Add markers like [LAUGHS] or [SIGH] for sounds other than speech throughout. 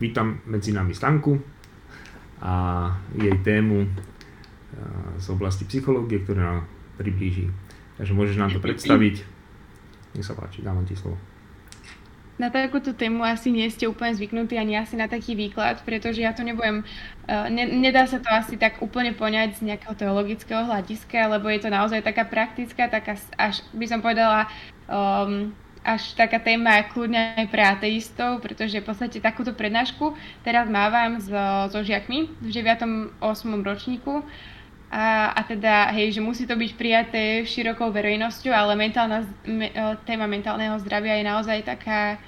vítam medzi nami Stanku a jej tému z oblasti psychológie, ktorú nám priblíži. Takže môžeš nám to predstaviť. Nech sa páči, dávam ti slovo. Na takúto tému asi nie ste úplne zvyknutí ani asi na taký výklad, pretože ja to nebudem, ne, nedá sa to asi tak úplne poňať z nejakého teologického hľadiska, lebo je to naozaj taká praktická, taká až by som povedala um, až taká téma kľudne aj pre ateistov, pretože v podstate takúto prednášku teraz mávam so, so žiakmi v 9. 8. ročníku. A, a teda, hej, že musí to byť prijaté širokou verejnosťou, ale mentálna, me, téma mentálneho zdravia je naozaj taká,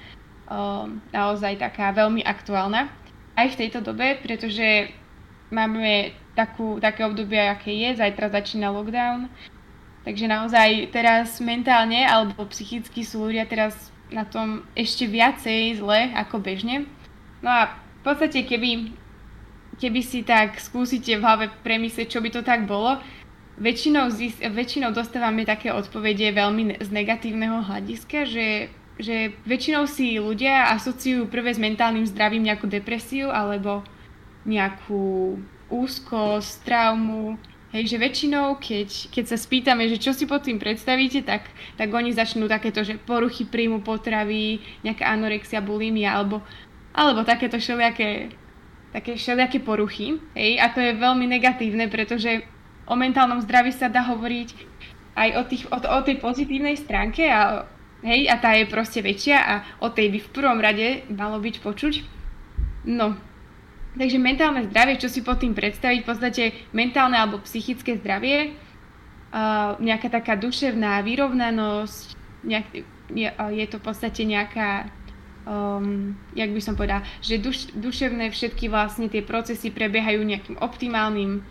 um, naozaj taká veľmi aktuálna. Aj v tejto dobe, pretože máme takú, také obdobie, aké je, zajtra začína lockdown, Takže naozaj teraz mentálne alebo psychicky sú ľudia teraz na tom ešte viacej zle ako bežne. No a v podstate keby, keby si tak skúsite v hlave premyslieť, čo by to tak bolo, väčšinou, zis, väčšinou dostávame také odpovede veľmi z negatívneho hľadiska, že, že väčšinou si ľudia asociujú prvé s mentálnym zdravím nejakú depresiu alebo nejakú úzkosť, traumu, Hej, že väčšinou, keď, keď sa spýtame, že čo si pod tým predstavíte, tak, tak oni začnú takéto, že poruchy príjmu potravy, nejaká anorexia, bulimia, alebo, alebo takéto všelijaké, také všelijaké poruchy. Hej, a to je veľmi negatívne, pretože o mentálnom zdraví sa dá hovoriť aj o, tých, o, o tej pozitívnej stránke a, hej, a tá je proste väčšia a o tej by v prvom rade malo byť počuť. No, Takže mentálne zdravie, čo si pod tým predstaviť, v podstate mentálne alebo psychické zdravie, uh, nejaká taká duševná vyrovnanosť, nejak, je, je to v podstate nejaká, um, jak by som povedala, že duš, duševné všetky vlastne tie procesy prebiehajú nejakým optimálnym,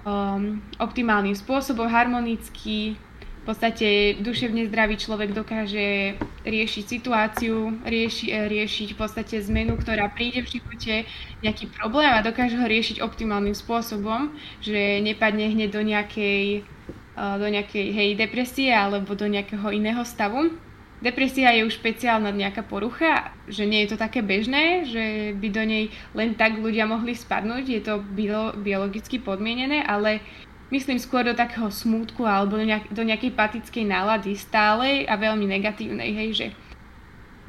um, optimálnym spôsobom, harmonicky, v podstate duševne zdravý človek dokáže riešiť situáciu, rieši, eh, riešiť v podstate zmenu, ktorá príde v živote, nejaký problém a dokáže ho riešiť optimálnym spôsobom, že nepadne hneď do nejakej, eh, do nejakej hej, depresie alebo do nejakého iného stavu. Depresia je už špeciálna nejaká porucha, že nie je to také bežné, že by do nej len tak ľudia mohli spadnúť, je to bio, biologicky podmienené, ale myslím skôr do takého smútku alebo do, nejak, do nejakej patickej nálady stálej a veľmi negatívnej, hej, že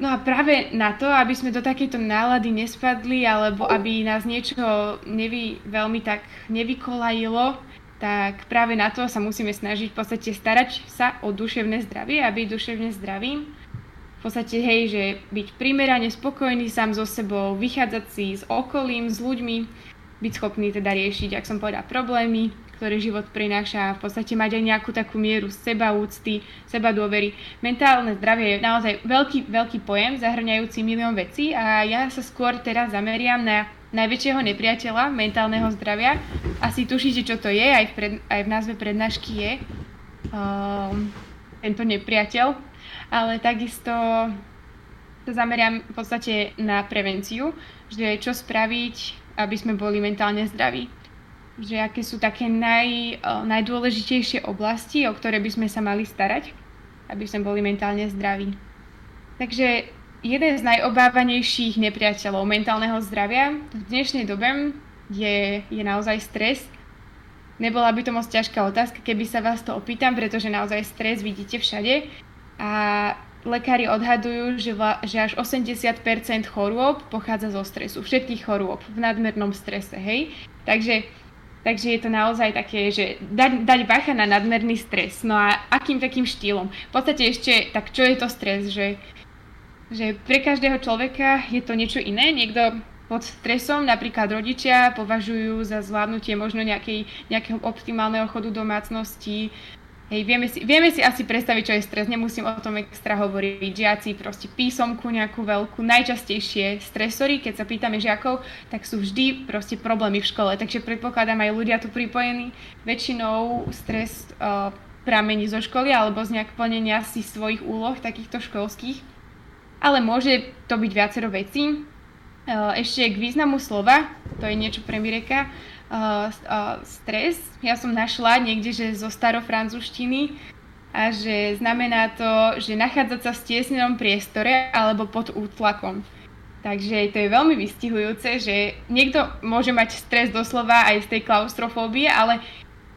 No a práve na to, aby sme do takejto nálady nespadli, alebo aby nás niečo nevy, veľmi tak nevykolajilo, tak práve na to sa musíme snažiť v podstate starať sa o duševné zdravie a byť duševne zdravým. V podstate, hej, že byť primerane spokojný sám so sebou, vychádzať si s okolím, s ľuďmi, byť schopný teda riešiť, ak som povedala, problémy, ktoré život prináša, v podstate mať aj nejakú takú mieru seba úcty, seba dôvery. Mentálne zdravie je naozaj veľký, veľký pojem, zahrňajúci milión vecí a ja sa skôr teraz zameriam na najväčšieho nepriateľa mentálneho zdravia. Asi tušíte, čo to je, aj v, pred, aj v názve prednášky je um, tento nepriateľ, ale takisto sa zameriam v podstate na prevenciu, že čo spraviť, aby sme boli mentálne zdraví že aké sú také naj, najdôležitejšie oblasti, o ktoré by sme sa mali starať, aby sme boli mentálne zdraví. Takže jeden z najobávanejších nepriateľov mentálneho zdravia v dnešnej dobe je, je naozaj stres. Nebola by to moc ťažká otázka, keby sa vás to opýtam, pretože naozaj stres vidíte všade. A lekári odhadujú, že, vla, že až 80% chorôb pochádza zo stresu. Všetkých chorôb v nadmernom strese, hej? Takže Takže je to naozaj také, že dať, dať bacha na nadmerný stres. No a akým takým štýlom? V podstate ešte, tak čo je to stres? Že, že pre každého človeka je to niečo iné. Niekto pod stresom, napríklad rodičia, považujú za zvládnutie možno nejakej, nejakého optimálneho chodu domácnosti, Hej, vieme, si, vieme si asi predstaviť, čo je stres, nemusím o tom extra hovoriť. Žiaci proste písomku nejakú veľkú. Najčastejšie stresory, keď sa pýtame žiakov, tak sú vždy proste problémy v škole. Takže predpokladám aj ľudia tu pripojení. Väčšinou stres uh, pramení zo školy alebo z nejak plnenia si svojich úloh takýchto školských. Ale môže to byť viacero vecí. Uh, ešte k významu slova, to je niečo pre Mireka uh, stres. Ja som našla niekde, že zo starofrancúzštiny a že znamená to, že nachádzať sa v stiesnenom priestore alebo pod útlakom. Takže to je veľmi vystihujúce, že niekto môže mať stres doslova aj z tej klaustrofóbie, ale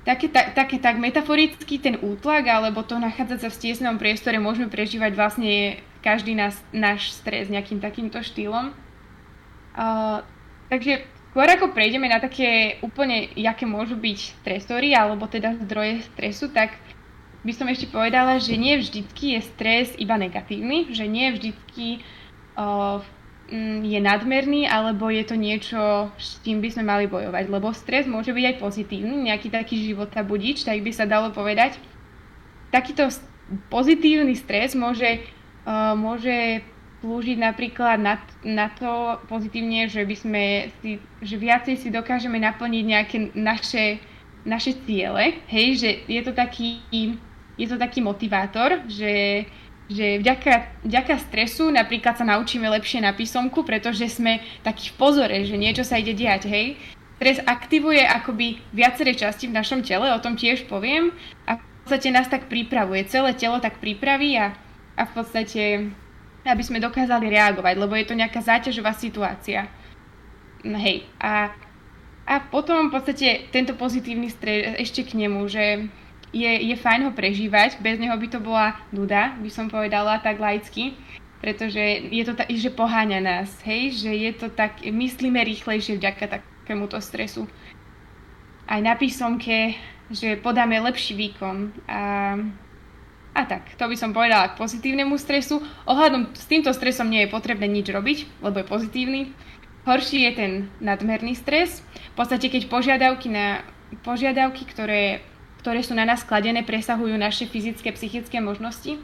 také, tak, také tak metaforicky ten útlak alebo to nachádzať sa v stiesnom priestore môžeme prežívať vlastne každý nás, náš stres nejakým takýmto štýlom. Uh, takže skôr ako prejdeme na také úplne, aké môžu byť stresory alebo teda zdroje stresu, tak by som ešte povedala, že nie vždycky je stres iba negatívny, že nie vždycky uh, je nadmerný, alebo je to niečo, s tým by sme mali bojovať. Lebo stres môže byť aj pozitívny, nejaký taký života budič, tak by sa dalo povedať. Takýto pozitívny stres môže, uh, môže slúžiť napríklad na, na to pozitívne, že by sme si, že viacej si dokážeme naplniť nejaké naše, naše ciele, hej, že je to taký je to taký motivátor, že, že vďaka, vďaka stresu napríklad sa naučíme lepšie na písomku, pretože sme takí v pozore, že niečo sa ide diať, hej. Stres aktivuje akoby viaceré časti v našom tele, o tom tiež poviem, a v podstate nás tak pripravuje, celé telo tak pripraví a, a v podstate, aby sme dokázali reagovať, lebo je to nejaká záťažová situácia. Hej, a, a potom v podstate tento pozitívny stres ešte k nemu, že je, je fajn ho prežívať, bez neho by to bola nuda, by som povedala tak laicky, pretože je to tak, že poháňa nás, hej, že je to tak, myslíme rýchlejšie vďaka takémuto stresu. Aj na písomke, že podáme lepší výkon a, a tak, to by som povedala k pozitívnemu stresu. Ohľadom s týmto stresom nie je potrebné nič robiť, lebo je pozitívny. Horší je ten nadmerný stres. V podstate, keď požiadavky na požiadavky, ktoré ktoré sú na nás skladené, presahujú naše fyzické, psychické možnosti.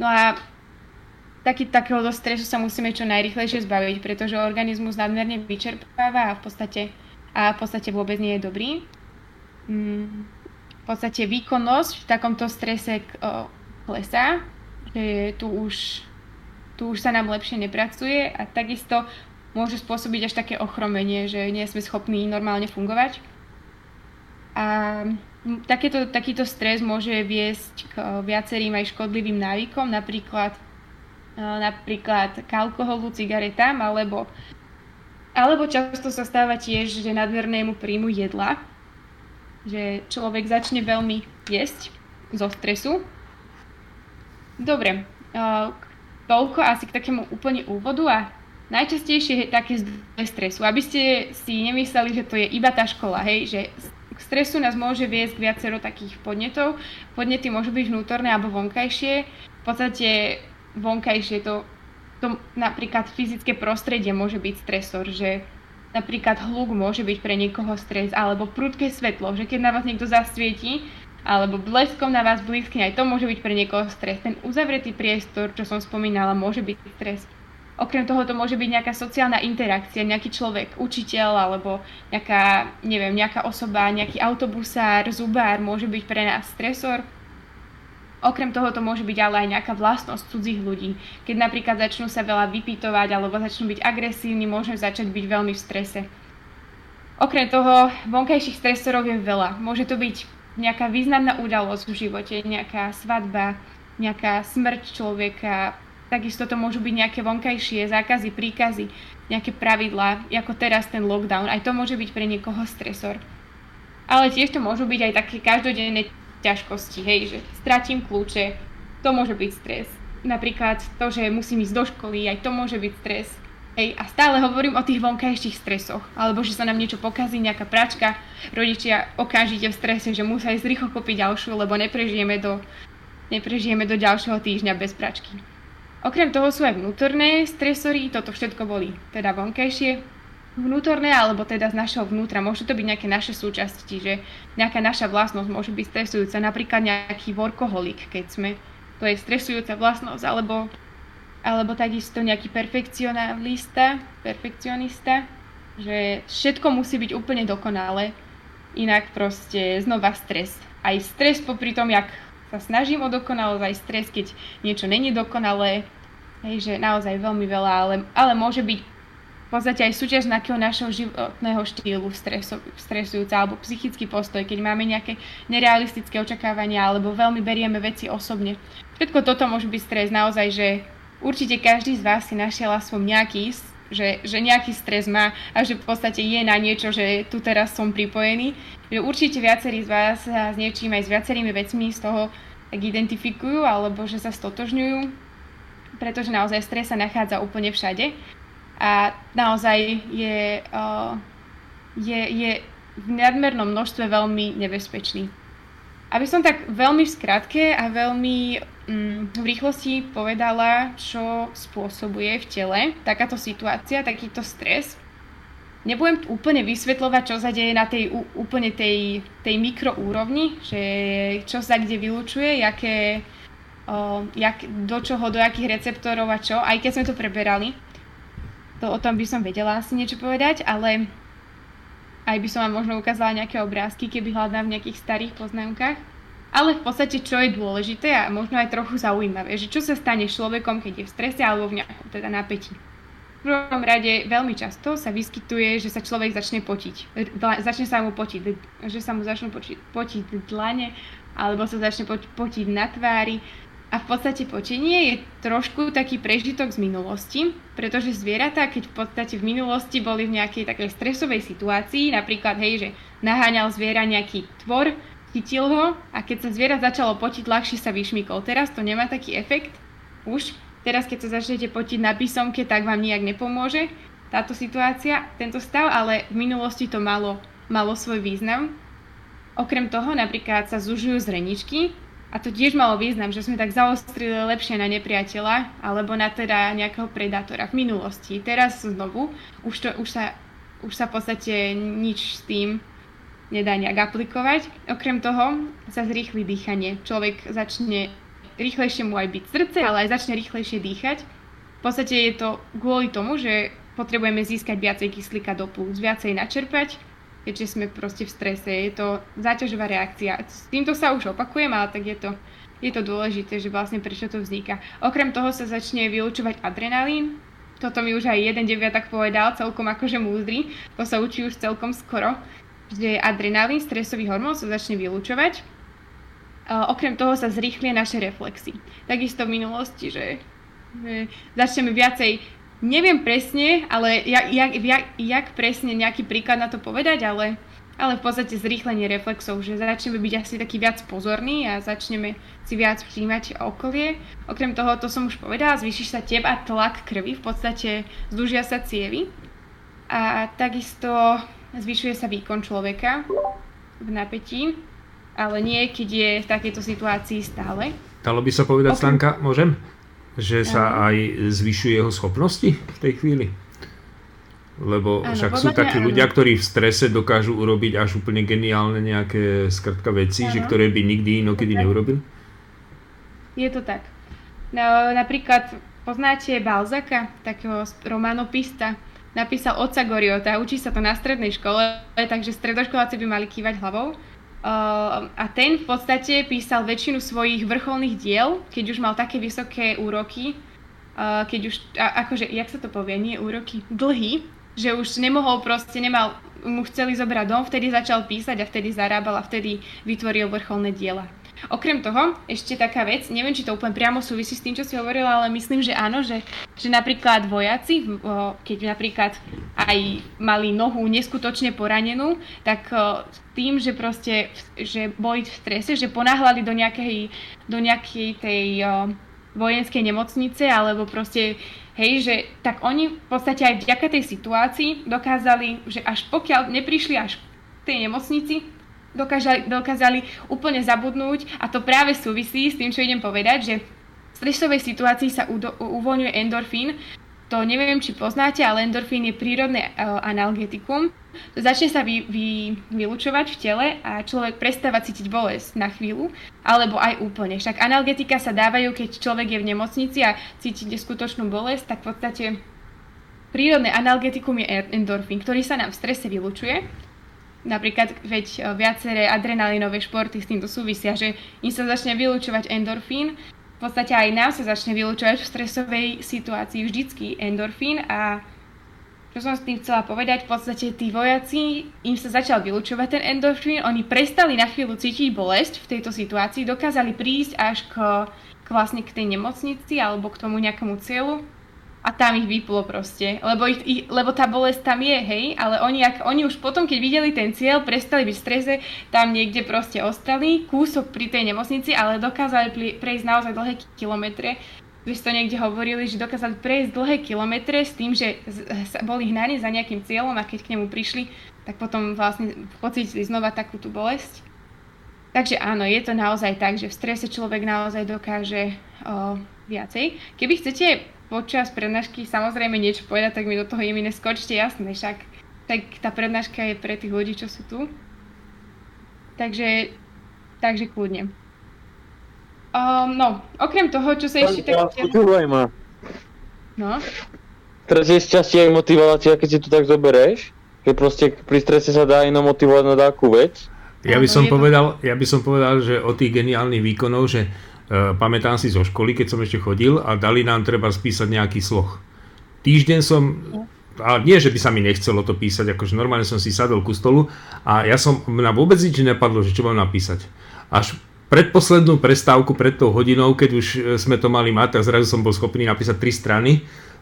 No a taký, takéhoto stresu sa musíme čo najrychlejšie zbaviť, pretože organizmus nadmerne vyčerpáva a v podstate, a v podstate vôbec nie je dobrý. Mm, v podstate výkonnosť v takomto strese klesá, že tu už, tu už sa nám lepšie nepracuje a takisto môže spôsobiť až také ochromenie, že nie sme schopní normálne fungovať. A Takéto, takýto stres môže viesť k viacerým aj škodlivým návykom, napríklad, napríklad k alkoholu, cigaretám, alebo, alebo často sa stáva tiež, že nadmernému príjmu jedla, že človek začne veľmi jesť zo stresu. Dobre, eh, toľko asi k takému úplne úvodu a najčastejšie je také zdroje stresu. Aby ste si nemysleli, že to je iba tá škola, hej, že k stresu nás môže viesť viacero takých podnetov. Podnety môžu byť vnútorné alebo vonkajšie. V podstate vonkajšie to, to napríklad fyzické prostredie môže byť stresor, že napríklad hluk môže byť pre niekoho stres, alebo prudké svetlo, že keď na vás niekto zasvietí, alebo bleskom na vás blízky, aj to môže byť pre niekoho stres. Ten uzavretý priestor, čo som spomínala, môže byť stres. Okrem toho to môže byť nejaká sociálna interakcia, nejaký človek, učiteľ alebo nejaká, neviem, nejaká osoba, nejaký autobusár, zubár môže byť pre nás stresor. Okrem toho to môže byť ale aj nejaká vlastnosť cudzích ľudí. Keď napríklad začnú sa veľa vypytovať alebo začnú byť agresívni, môžeme začať byť veľmi v strese. Okrem toho, vonkajších stresorov je veľa. Môže to byť nejaká významná udalosť v živote, nejaká svadba, nejaká smrť človeka, Takisto to môžu byť nejaké vonkajšie zákazy, príkazy, nejaké pravidlá, ako teraz ten lockdown. Aj to môže byť pre niekoho stresor. Ale tiež to môžu byť aj také každodenné ťažkosti, hej, že stratím kľúče, to môže byť stres. Napríklad to, že musím ísť do školy, aj to môže byť stres. Hej, a stále hovorím o tých vonkajších stresoch, alebo že sa nám niečo pokazí, nejaká pračka, rodičia okamžite v strese, že musia ísť rýchlo kúpiť ďalšiu, lebo neprežijeme do, neprežijeme do ďalšieho týždňa bez pračky. Okrem toho sú aj vnútorné stresory, toto všetko boli teda vonkajšie, vnútorné alebo teda z našho vnútra. Môžu to byť nejaké naše súčasti, že nejaká naša vlastnosť môže byť stresujúca, napríklad nejaký workoholik, keď sme, to je stresujúca vlastnosť, alebo, alebo takisto nejaký perfekcionalista, perfekcionista, že všetko musí byť úplne dokonalé, inak proste znova stres. Aj stres popri tom, jak sa snažím o dokonalosť, aj stres, keď niečo není dokonalé, hej, že naozaj veľmi veľa, ale, ale môže byť v podstate aj súčasť nejakého našho životného štýlu stresu, stresujúca alebo psychický postoj, keď máme nejaké nerealistické očakávania alebo veľmi berieme veci osobne. Všetko toto môže byť stres naozaj, že určite každý z vás si našiel aspoň nejaký že, že nejaký stres má a že v podstate je na niečo, že tu teraz som pripojený. Že určite viacerí z vás sa s niečím aj s viacerými vecmi z toho tak identifikujú alebo že sa stotožňujú, pretože naozaj stres sa nachádza úplne všade a naozaj je, uh, je, je v nadmernom množstve veľmi nebezpečný. Aby som tak veľmi v skratke a veľmi mm, v rýchlosti povedala, čo spôsobuje v tele takáto situácia, takýto stres. Nebudem úplne vysvetľovať, čo sa deje na tej úplne tej, tej mikroúrovni, že čo sa kde vylučuje, jaké, o, jak, do čoho, do akých receptorov a čo, aj keď sme to preberali. To o tom by som vedela asi niečo povedať, ale aj by som vám možno ukázala nejaké obrázky, keby hľadám v nejakých starých poznámkach. Ale v podstate, čo je dôležité a možno aj trochu zaujímavé, že čo sa stane človekom, keď je v strese alebo v nejakom teda napätí. V prvom rade veľmi často sa vyskytuje, že sa človek začne potiť. Začne sa mu potiť, že sa mu začnú potiť, potiť dlane, alebo sa začne potiť na tvári, a v podstate potenie je trošku taký prežitok z minulosti, pretože zvieratá, keď v podstate v minulosti boli v nejakej takej stresovej situácii, napríklad, hej, že naháňal zviera nejaký tvor, chytil ho a keď sa zviera začalo potiť, ľahšie sa vyšmykol. Teraz to nemá taký efekt už. Teraz, keď sa začnete potiť na písomke, tak vám nijak nepomôže táto situácia, tento stav, ale v minulosti to malo, malo svoj význam. Okrem toho napríklad sa zužujú zreničky, a to tiež malo význam, že sme tak zaostrili lepšie na nepriateľa alebo na teda nejakého predátora v minulosti. Teraz znovu už, to, už, sa, už sa v podstate nič s tým nedá nejak aplikovať. Okrem toho sa zrýchli dýchanie. Človek začne rýchlejšie mu aj byť srdce, ale aj začne rýchlejšie dýchať. V podstate je to kvôli tomu, že potrebujeme získať viacej kyslíka do plúc, viacej načerpať keďže sme proste v strese. Je to záťažová reakcia. S týmto sa už opakujem, ale tak je to, je to dôležité, že vlastne prečo to vzniká. Okrem toho sa začne vylučovať adrenalín. Toto mi už aj jeden deviatak povedal, celkom akože múdry. To sa učí už celkom skoro, že adrenalín, stresový hormón sa začne vylučovať. Okrem toho sa zrýchlia naše reflexy. Takisto v minulosti, že začneme viacej Neviem presne, ale jak, jak, jak, jak presne nejaký príklad na to povedať, ale, ale v podstate zrýchlenie reflexov, že začneme byť asi taký viac pozorní a začneme si viac všímať okolie. Okrem toho, to som už povedala, zvýši sa tep a tlak krvi, v podstate zdúžia sa cievy a takisto zvyšuje sa výkon človeka v napätí, ale nie keď je v takejto situácii stále. Dalo by sa povedať, Okrem... Stanka, môžem? Že sa aj zvyšuje jeho schopnosti v tej chvíli? Lebo ano, však sú takí ano. ľudia, ktorí v strese dokážu urobiť až úplne geniálne nejaké skratka veci, ano. že ktoré by nikdy inokedy neurobil? Je to tak. No, napríklad poznáte Balzaka, takého románopista, napísal Oca Goriota, učí sa to na strednej škole, takže stredoškoláci by mali kývať hlavou. Uh, a ten v podstate písal väčšinu svojich vrcholných diel, keď už mal také vysoké úroky, uh, keď už, a, akože, jak sa to povie, nie úroky, dlhy, že už nemohol proste, nemal, mu chceli zobrať dom, vtedy začal písať a vtedy zarábal a vtedy vytvoril vrcholné diela. Okrem toho, ešte taká vec, neviem, či to úplne priamo súvisí s tým, čo si hovorila, ale myslím, že áno, že, že napríklad vojaci, keď napríklad aj mali nohu neskutočne poranenú, tak tým, že proste, že boli v strese, že ponáhľali do nejakej, do nejakej tej vojenskej nemocnice, alebo proste, hej, že tak oni v podstate aj vďaka tej situácii dokázali, že až pokiaľ neprišli až k tej nemocnici, dokázali, dokázali úplne zabudnúť a to práve súvisí s tým, čo idem povedať, že v stresovej situácii sa udo, uvoľňuje endorfín, to neviem, či poznáte, ale endorfín je prírodné uh, analgetikum. Začne sa vy, vy, vylučovať v tele a človek prestáva cítiť bolesť na chvíľu, alebo aj úplne. Však analgetika sa dávajú, keď človek je v nemocnici a cíti neskutočnú bolesť, tak v podstate prírodné analgetikum je endorfín, ktorý sa nám v strese vylučuje Napríklad, veď e, viaceré adrenalinové športy s týmto súvisia, že im sa začne vylúčovať endorfín, v podstate aj nám sa začne vylúčovať v stresovej situácii vždycky endorfín a čo som s tým chcela povedať, v podstate tí vojaci, im sa začal vylúčovať ten endorfín, oni prestali na chvíľu cítiť bolesť v tejto situácii, dokázali prísť až k, k vlastne k tej nemocnici alebo k tomu nejakému cieľu a tam ich vyplo proste, lebo, ich, ich, lebo tá bolesť tam je, hej, ale oni, ak, oni už potom, keď videli ten cieľ, prestali byť v strese, tam niekde proste ostali, kúsok pri tej nemocnici, ale dokázali prejsť naozaj dlhé kilometre. Vy ste to niekde hovorili, že dokázali prejsť dlhé kilometre s tým, že boli hnaní za nejakým cieľom a keď k nemu prišli, tak potom vlastne pocítili znova takú tú bolesť. Takže áno, je to naozaj tak, že v strese človek naozaj dokáže o, viacej. Keby chcete počas prednášky samozrejme niečo povedať, tak mi do toho jemine neskočte, jasné, však tak tá prednáška je pre tých ľudí, čo sú tu. Takže, takže kľudne. Um, no, okrem toho, čo sa ešte tak... Počúvaj ma. No? Stres je šťastie aj motivácia, keď si to tak zoberieš, že proste pri strese sa dá ino motivovať na takú vec. Ja by, som povedal, ja by som povedal, že o tých geniálnych výkonov, že E, pamätám si zo školy, keď som ešte chodil a dali nám treba spísať nejaký sloh. Týždeň som, a nie, že by sa mi nechcelo to písať, akože normálne som si sadol ku stolu a ja som, na vôbec nič nepadlo, že čo mám napísať. Až predposlednú prestávku pred tou hodinou, keď už sme to mali mať, tak zrazu som bol schopný napísať tri strany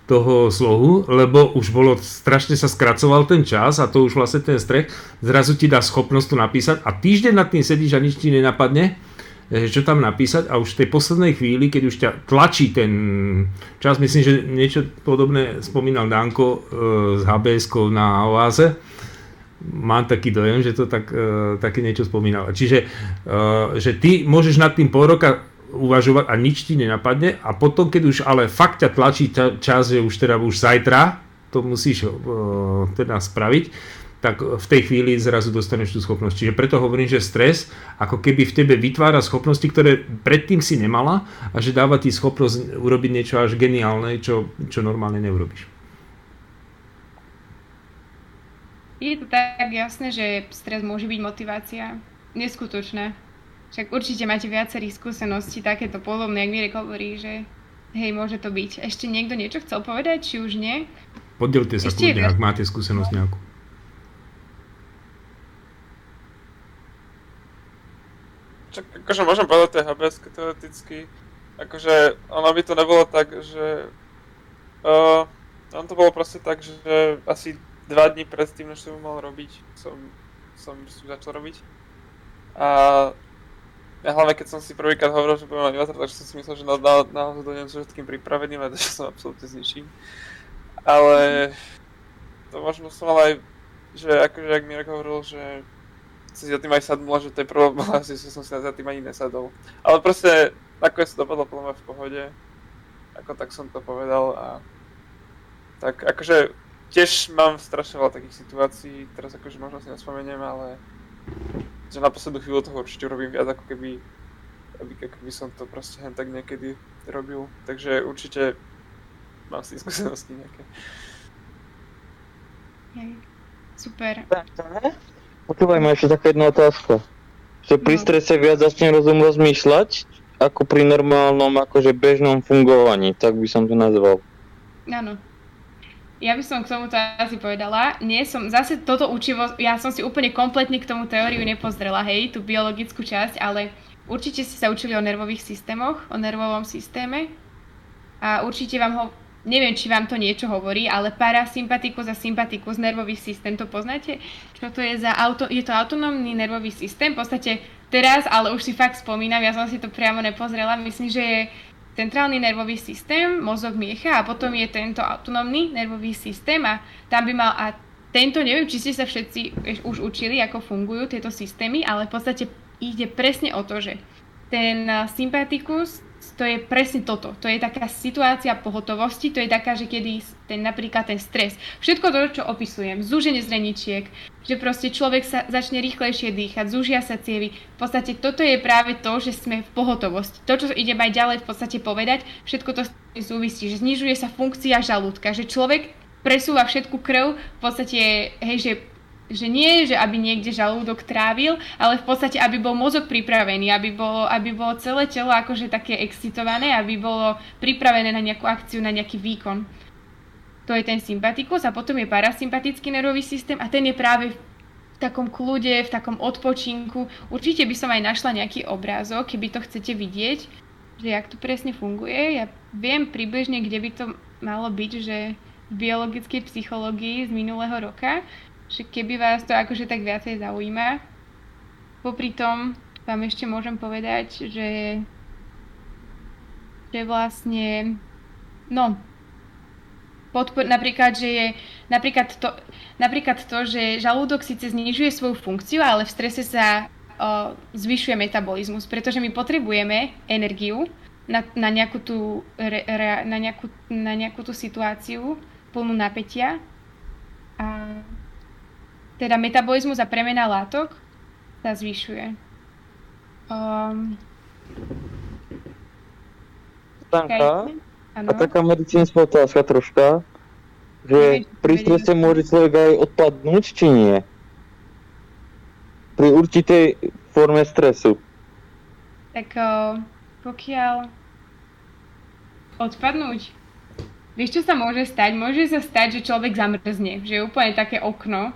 toho slohu, lebo už bolo, strašne sa skracoval ten čas a to už vlastne ten strech, zrazu ti dá schopnosť to napísať a týždeň nad tým sedíš a nič ti nenapadne čo tam napísať a už v tej poslednej chvíli, keď už ťa tlačí ten čas, myslím, že niečo podobné spomínal Danko e, z hbs na Oáze, mám taký dojem, že to tak, e, také niečo spomínal. Čiže e, že ty môžeš nad tým pol roka uvažovať a nič ti nenapadne a potom, keď už ale fakt ťa tlačí čas, že už teda už zajtra to musíš teda spraviť, tak v tej chvíli zrazu dostaneš tú schopnosť. Čiže preto hovorím, že stres ako keby v tebe vytvára schopnosti, ktoré predtým si nemala a že dáva ti schopnosť urobiť niečo až geniálne, čo, čo normálne neurobiš. Je to tak jasné, že stres môže byť motivácia. Neskutočné. Však určite máte viacerých skúseností, takéto podobné, ak Mirek hovorí, že hej, môže to byť. Ešte niekto niečo chcel povedať, či už nie? Podielte sa Ešte kľudne, ak máte skúsenosť nejakú. Čak, akože môžem povedať tej HBS teoreticky, akože ono by to nebolo tak, že uh, on to bolo proste tak, že asi dva dní predtým, než som mal robiť, som, som začal robiť. A ja hlavne keď som si prvýkrát hovoril, že budem mať inverter, takže som si myslel, že naozaj na, na, dojdem so všetkým pripraveným a [LAUGHS] že som absolútne s. Ale to možno som mal aj, že akože ak Mirek hovoril, že si za tým aj sadnula, že to je problém, [LAUGHS] že som si za tým ani nesadol. Ale proste nakoniec to dopadlo podľa v pohode. Ako tak som to povedal a tak akože tiež mám strašne veľa takých situácií, teraz akože možno si nespomeniem, ale že na poslednú chvíľu toho určite robím viac ako keby aby, ako keby som to proste hen tak niekedy robil. Takže určite mám si skúsenosti nejaké. Hej. Super. Počúvaj ma ešte taká jedna otázka. Že pri no. strese viac začne rozum rozmýšľať, ako pri normálnom, akože bežnom fungovaní, tak by som to nazval. Áno. Ja by som k tomu asi povedala, nie som, zase toto učivo, ja som si úplne kompletne k tomu teóriu nepozrela, hej, tú biologickú časť, ale určite ste sa učili o nervových systémoch, o nervovom systéme a určite vám ho neviem, či vám to niečo hovorí, ale parasympatikus a sympatikus nervový systém, to poznáte? Čo to je za auto, je to autonómny nervový systém, v podstate teraz, ale už si fakt spomínam, ja som si to priamo nepozrela, myslím, že je centrálny nervový systém, mozog miecha a potom je tento autonómny nervový systém a tam by mal, a tento, neviem, či ste sa všetci už učili, ako fungujú tieto systémy, ale v podstate ide presne o to, že ten sympatikus to je presne toto. To je taká situácia pohotovosti, to je taká, že kedy ten napríklad ten stres, všetko to, čo opisujem, zúženie zreničiek, že proste človek sa začne rýchlejšie dýchať, zúžia sa cievy. V podstate toto je práve to, že sme v pohotovosti. To, čo idem aj ďalej v podstate povedať, všetko to súvisí, že znižuje sa funkcia žalúdka, že človek presúva všetku krv, v podstate, hej, že že nie, že aby niekde žalúdok trávil, ale v podstate, aby bol mozog pripravený, aby bolo, aby bolo celé telo akože také excitované, aby bolo pripravené na nejakú akciu, na nejaký výkon. To je ten sympatikus a potom je parasympatický nervový systém a ten je práve v takom kľude, v takom odpočinku. Určite by som aj našla nejaký obrázok, keby to chcete vidieť, že jak to presne funguje. Ja viem približne, kde by to malo byť, že v biologickej psychológii z minulého roka, že keby vás to akože tak viacej zaujíma. Popri tom vám ešte môžem povedať, že, že vlastne, no, podpor, napríklad, že je, napríklad to, napríklad to, že žalúdok síce znižuje svoju funkciu, ale v strese sa o, zvyšuje metabolizmus, pretože my potrebujeme energiu na, na, nejakú, tú, re, re, na, nejakú, na nejakú tú situáciu, plnú napätia. A teda metabolizmus a premena látok sa zvyšuje. Um, Stanka, a taká medicínska otázka troška, že pri strese môže človek aj odpadnúť, či nie? Pri určitej forme stresu. Tak pokiaľ odpadnúť, Vieš, čo sa môže stať? Môže sa stať, že človek zamrzne, že je úplne také okno,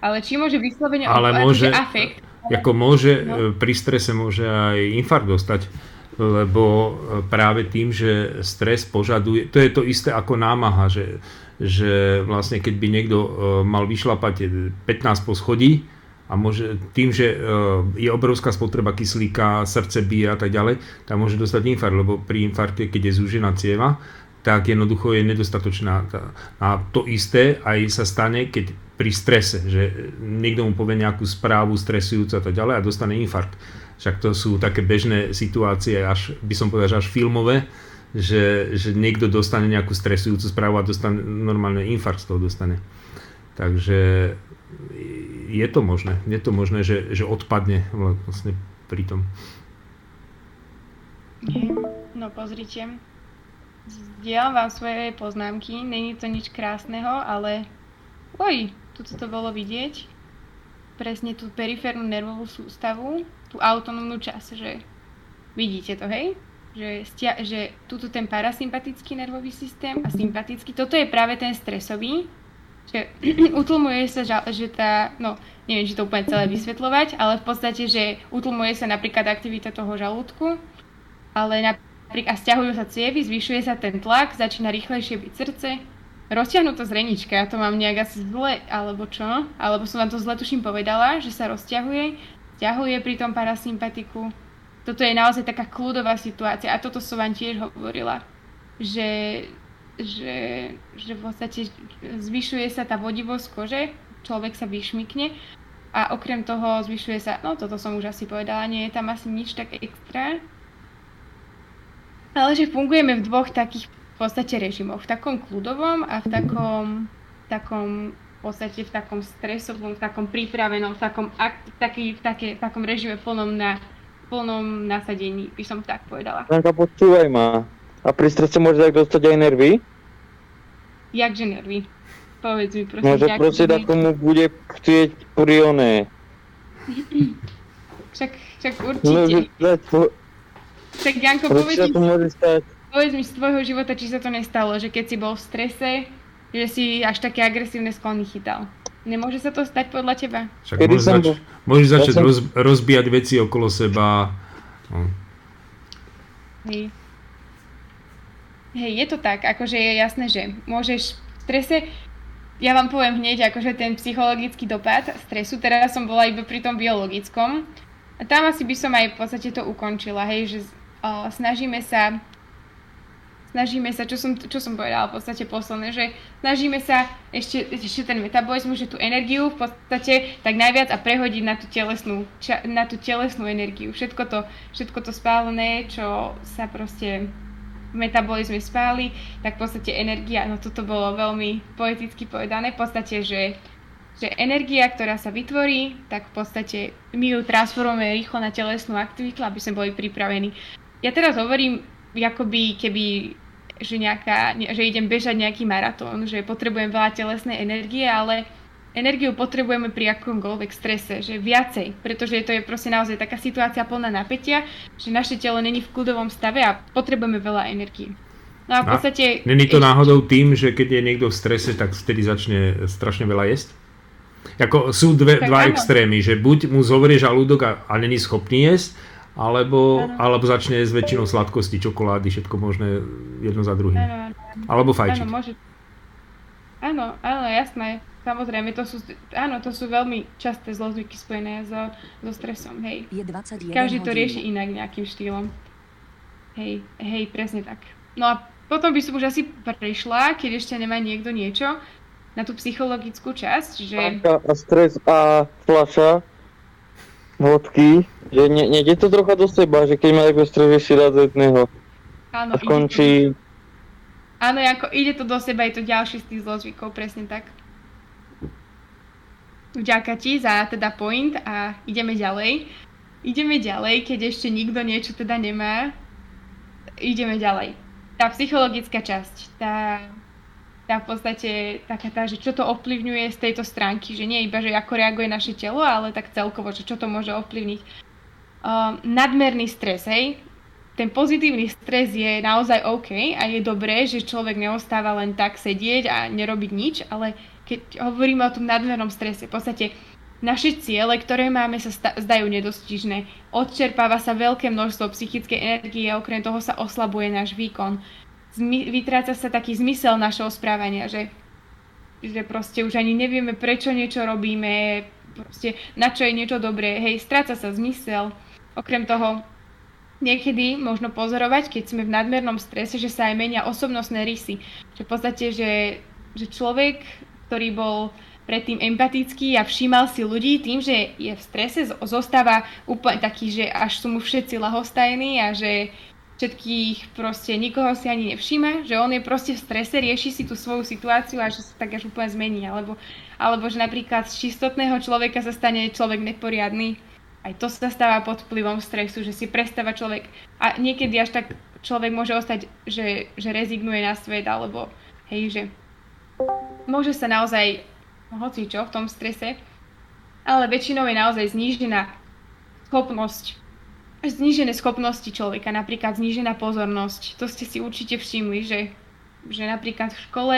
ale či môže vyslovene ale môže, afekt? Ako môže, no. E, pri strese môže aj infarkt dostať, lebo e, práve tým, že stres požaduje, to je to isté ako námaha, že, že vlastne keď by niekto e, mal vyšlapať 15 poschodí, a môže, tým, že je obrovská spotreba kyslíka, srdce bije a tak ďalej, tak môže dostať infarkt, lebo pri infarkte, keď je zúžená cieva, tak jednoducho je nedostatočná. A to isté aj sa stane, keď pri strese, že niekto mu povie nejakú správu stresujúcu a tak ďalej a dostane infarkt. Však to sú také bežné situácie, až by som povedal, že až filmové, že, že niekto dostane nejakú stresujúcu správu a dostane normálne infarkt z toho dostane. Takže je to možné. Je to možné, že, že odpadne vlastne pri tom. No pozrite, Zdieľam vám svoje poznámky, není to nič krásneho, ale oj, tu to bolo vidieť. Presne tú periférnu nervovú sústavu, tú autonómnu časť, že vidíte to, hej? Že, stia, že tuto ten parasympatický nervový systém a sympatický, toto je práve ten stresový, že [CLEARS THROAT] utlmuje sa, že tá, no neviem, či to úplne celé vysvetľovať, ale v podstate, že utlmuje sa napríklad aktivita toho žalúdku, ale na, a stiahujú sa cievy, zvyšuje sa ten tlak, začína rýchlejšie byť srdce, roztiahnu to zrenička, ja to mám nejak asi zle, alebo čo? Alebo som vám to zle tuším povedala, že sa rozťahuje, stiahuje pri tom parasympatiku. Toto je naozaj taká kľudová situácia a toto som vám tiež hovorila, že, že, že v podstate zvyšuje sa tá vodivosť kože, človek sa vyšmikne a okrem toho zvyšuje sa, no toto som už asi povedala, nie je tam asi nič tak extra, ale že fungujeme v dvoch takých v podstate režimoch. V takom kľudovom a v takom, takom v podstate v takom stresovom, v takom pripravenom, v takom, ak, taký, v, také, v takom režime plnom na plnom nasadení, by som tak povedala. Janka, počúvaj ma. A pri strese môže tak dostať aj nervy? Jakže nervy? Povedz mi prosím. Môže proste takomu bude chcieť pri oné. však, však určite. No, tak Janko, povedz mi, povedz mi z tvojho života, či sa to nestalo, že keď si bol v strese, že si až také agresívne sklony chytal. Nemôže sa to stať podľa teba? Však môžeš, zač- môžeš začať ja som... roz- rozbíjať veci okolo seba. No. Hej. Hej, je to tak, akože je jasné, že môžeš v strese, ja vám poviem hneď, akože ten psychologický dopad stresu, teraz som bola iba pri tom biologickom, a tam asi by som aj v podstate to ukončila, hej, že uh, snažíme sa snažíme sa, čo som, čo som povedala v podstate posledné, že snažíme sa ešte, ešte ten metabolizmus, že tú energiu v podstate tak najviac a prehodiť na tú telesnú, ča, na tú telesnú energiu. Všetko to, všetko to spálené, čo sa proste v metabolizme spáli, tak v podstate energia, no toto bolo veľmi poeticky povedané, v podstate, že že energia, ktorá sa vytvorí, tak v podstate my ju transformujeme rýchlo na telesnú aktivitu, aby sme boli pripravení ja teraz hovorím, akoby keby že, nejaká, že idem bežať nejaký maratón, že potrebujem veľa telesnej energie, ale energiu potrebujeme pri akomkoľvek strese, že viacej, pretože to je proste naozaj taká situácia plná napätia, že naše telo není v kľudovom stave a potrebujeme veľa energie. No a v podstate... Není to náhodou tým, že keď je niekto v strese, tak vtedy začne strašne veľa jesť? Ako sú dve, dva áno. extrémy, že buď mu zoverie žalúdok a, a není schopný jesť, alebo, alebo začne s väčšinou sladkosti, čokolády, všetko možné jedno za druhým. Alebo fajčiť. Áno, môže. Áno, áno, jasné. Samozrejme, to sú, áno, to sú veľmi časté zlozvyky spojené so, so stresom, hej. Je 21 Každý to hodín. rieši inak nejakým štýlom. Hej, hej, presne tak. No a potom by som už asi prešla, keď ešte nemá niekto niečo, na tú psychologickú časť, že... A stres a fľaša vodky, že ne, nejde to trocha do seba, že keď má taký stres, že si dá do jedného Áno, a ide to, skončí áno, ako ide to do seba, je to ďalší z tých zlozvykov, presne tak. Vďaka ti za teda point a ideme ďalej. Ideme ďalej, keď ešte nikto niečo teda nemá. Ideme ďalej. Tá psychologická časť, tá, tá v podstate taká tá, že čo to ovplyvňuje z tejto stránky, že nie iba, že ako reaguje naše telo, ale tak celkovo, že čo to môže ovplyvniť. Um, nadmerný stres, hej? Ten pozitívny stres je naozaj OK a je dobré, že človek neostáva len tak sedieť a nerobiť nič, ale keď hovoríme o tom nadmernom strese, v podstate naše ciele, ktoré máme, sa sta- zdajú nedostižné. Odčerpáva sa veľké množstvo psychickej energie okrem toho sa oslabuje náš výkon. Zmi- vytráca sa taký zmysel našeho správania, že, že proste už ani nevieme, prečo niečo robíme, proste na čo je niečo dobré. Hej, stráca sa zmysel. Okrem toho, niekedy možno pozorovať, keď sme v nadmernom strese, že sa aj menia osobnostné rysy. Že v podstate, že, že človek, ktorý bol predtým empatický a všímal si ľudí tým, že je v strese, zostáva úplne taký, že až sú mu všetci lahostajní a že všetkých proste nikoho si ani nevšíma, že on je proste v strese, rieši si tú svoju situáciu a že sa tak až úplne zmení. Alebo, alebo že napríklad z čistotného človeka sa stane človek neporiadny. Aj to sa stáva pod vplyvom stresu, že si prestáva človek a niekedy až tak človek môže ostať, že, že rezignuje na svet, alebo hej, že môže sa naozaj hoci čo v tom strese, ale väčšinou je naozaj znížená schopnosť, znížené schopnosti človeka, napríklad znížená pozornosť. To ste si určite všimli, že, že napríklad v škole,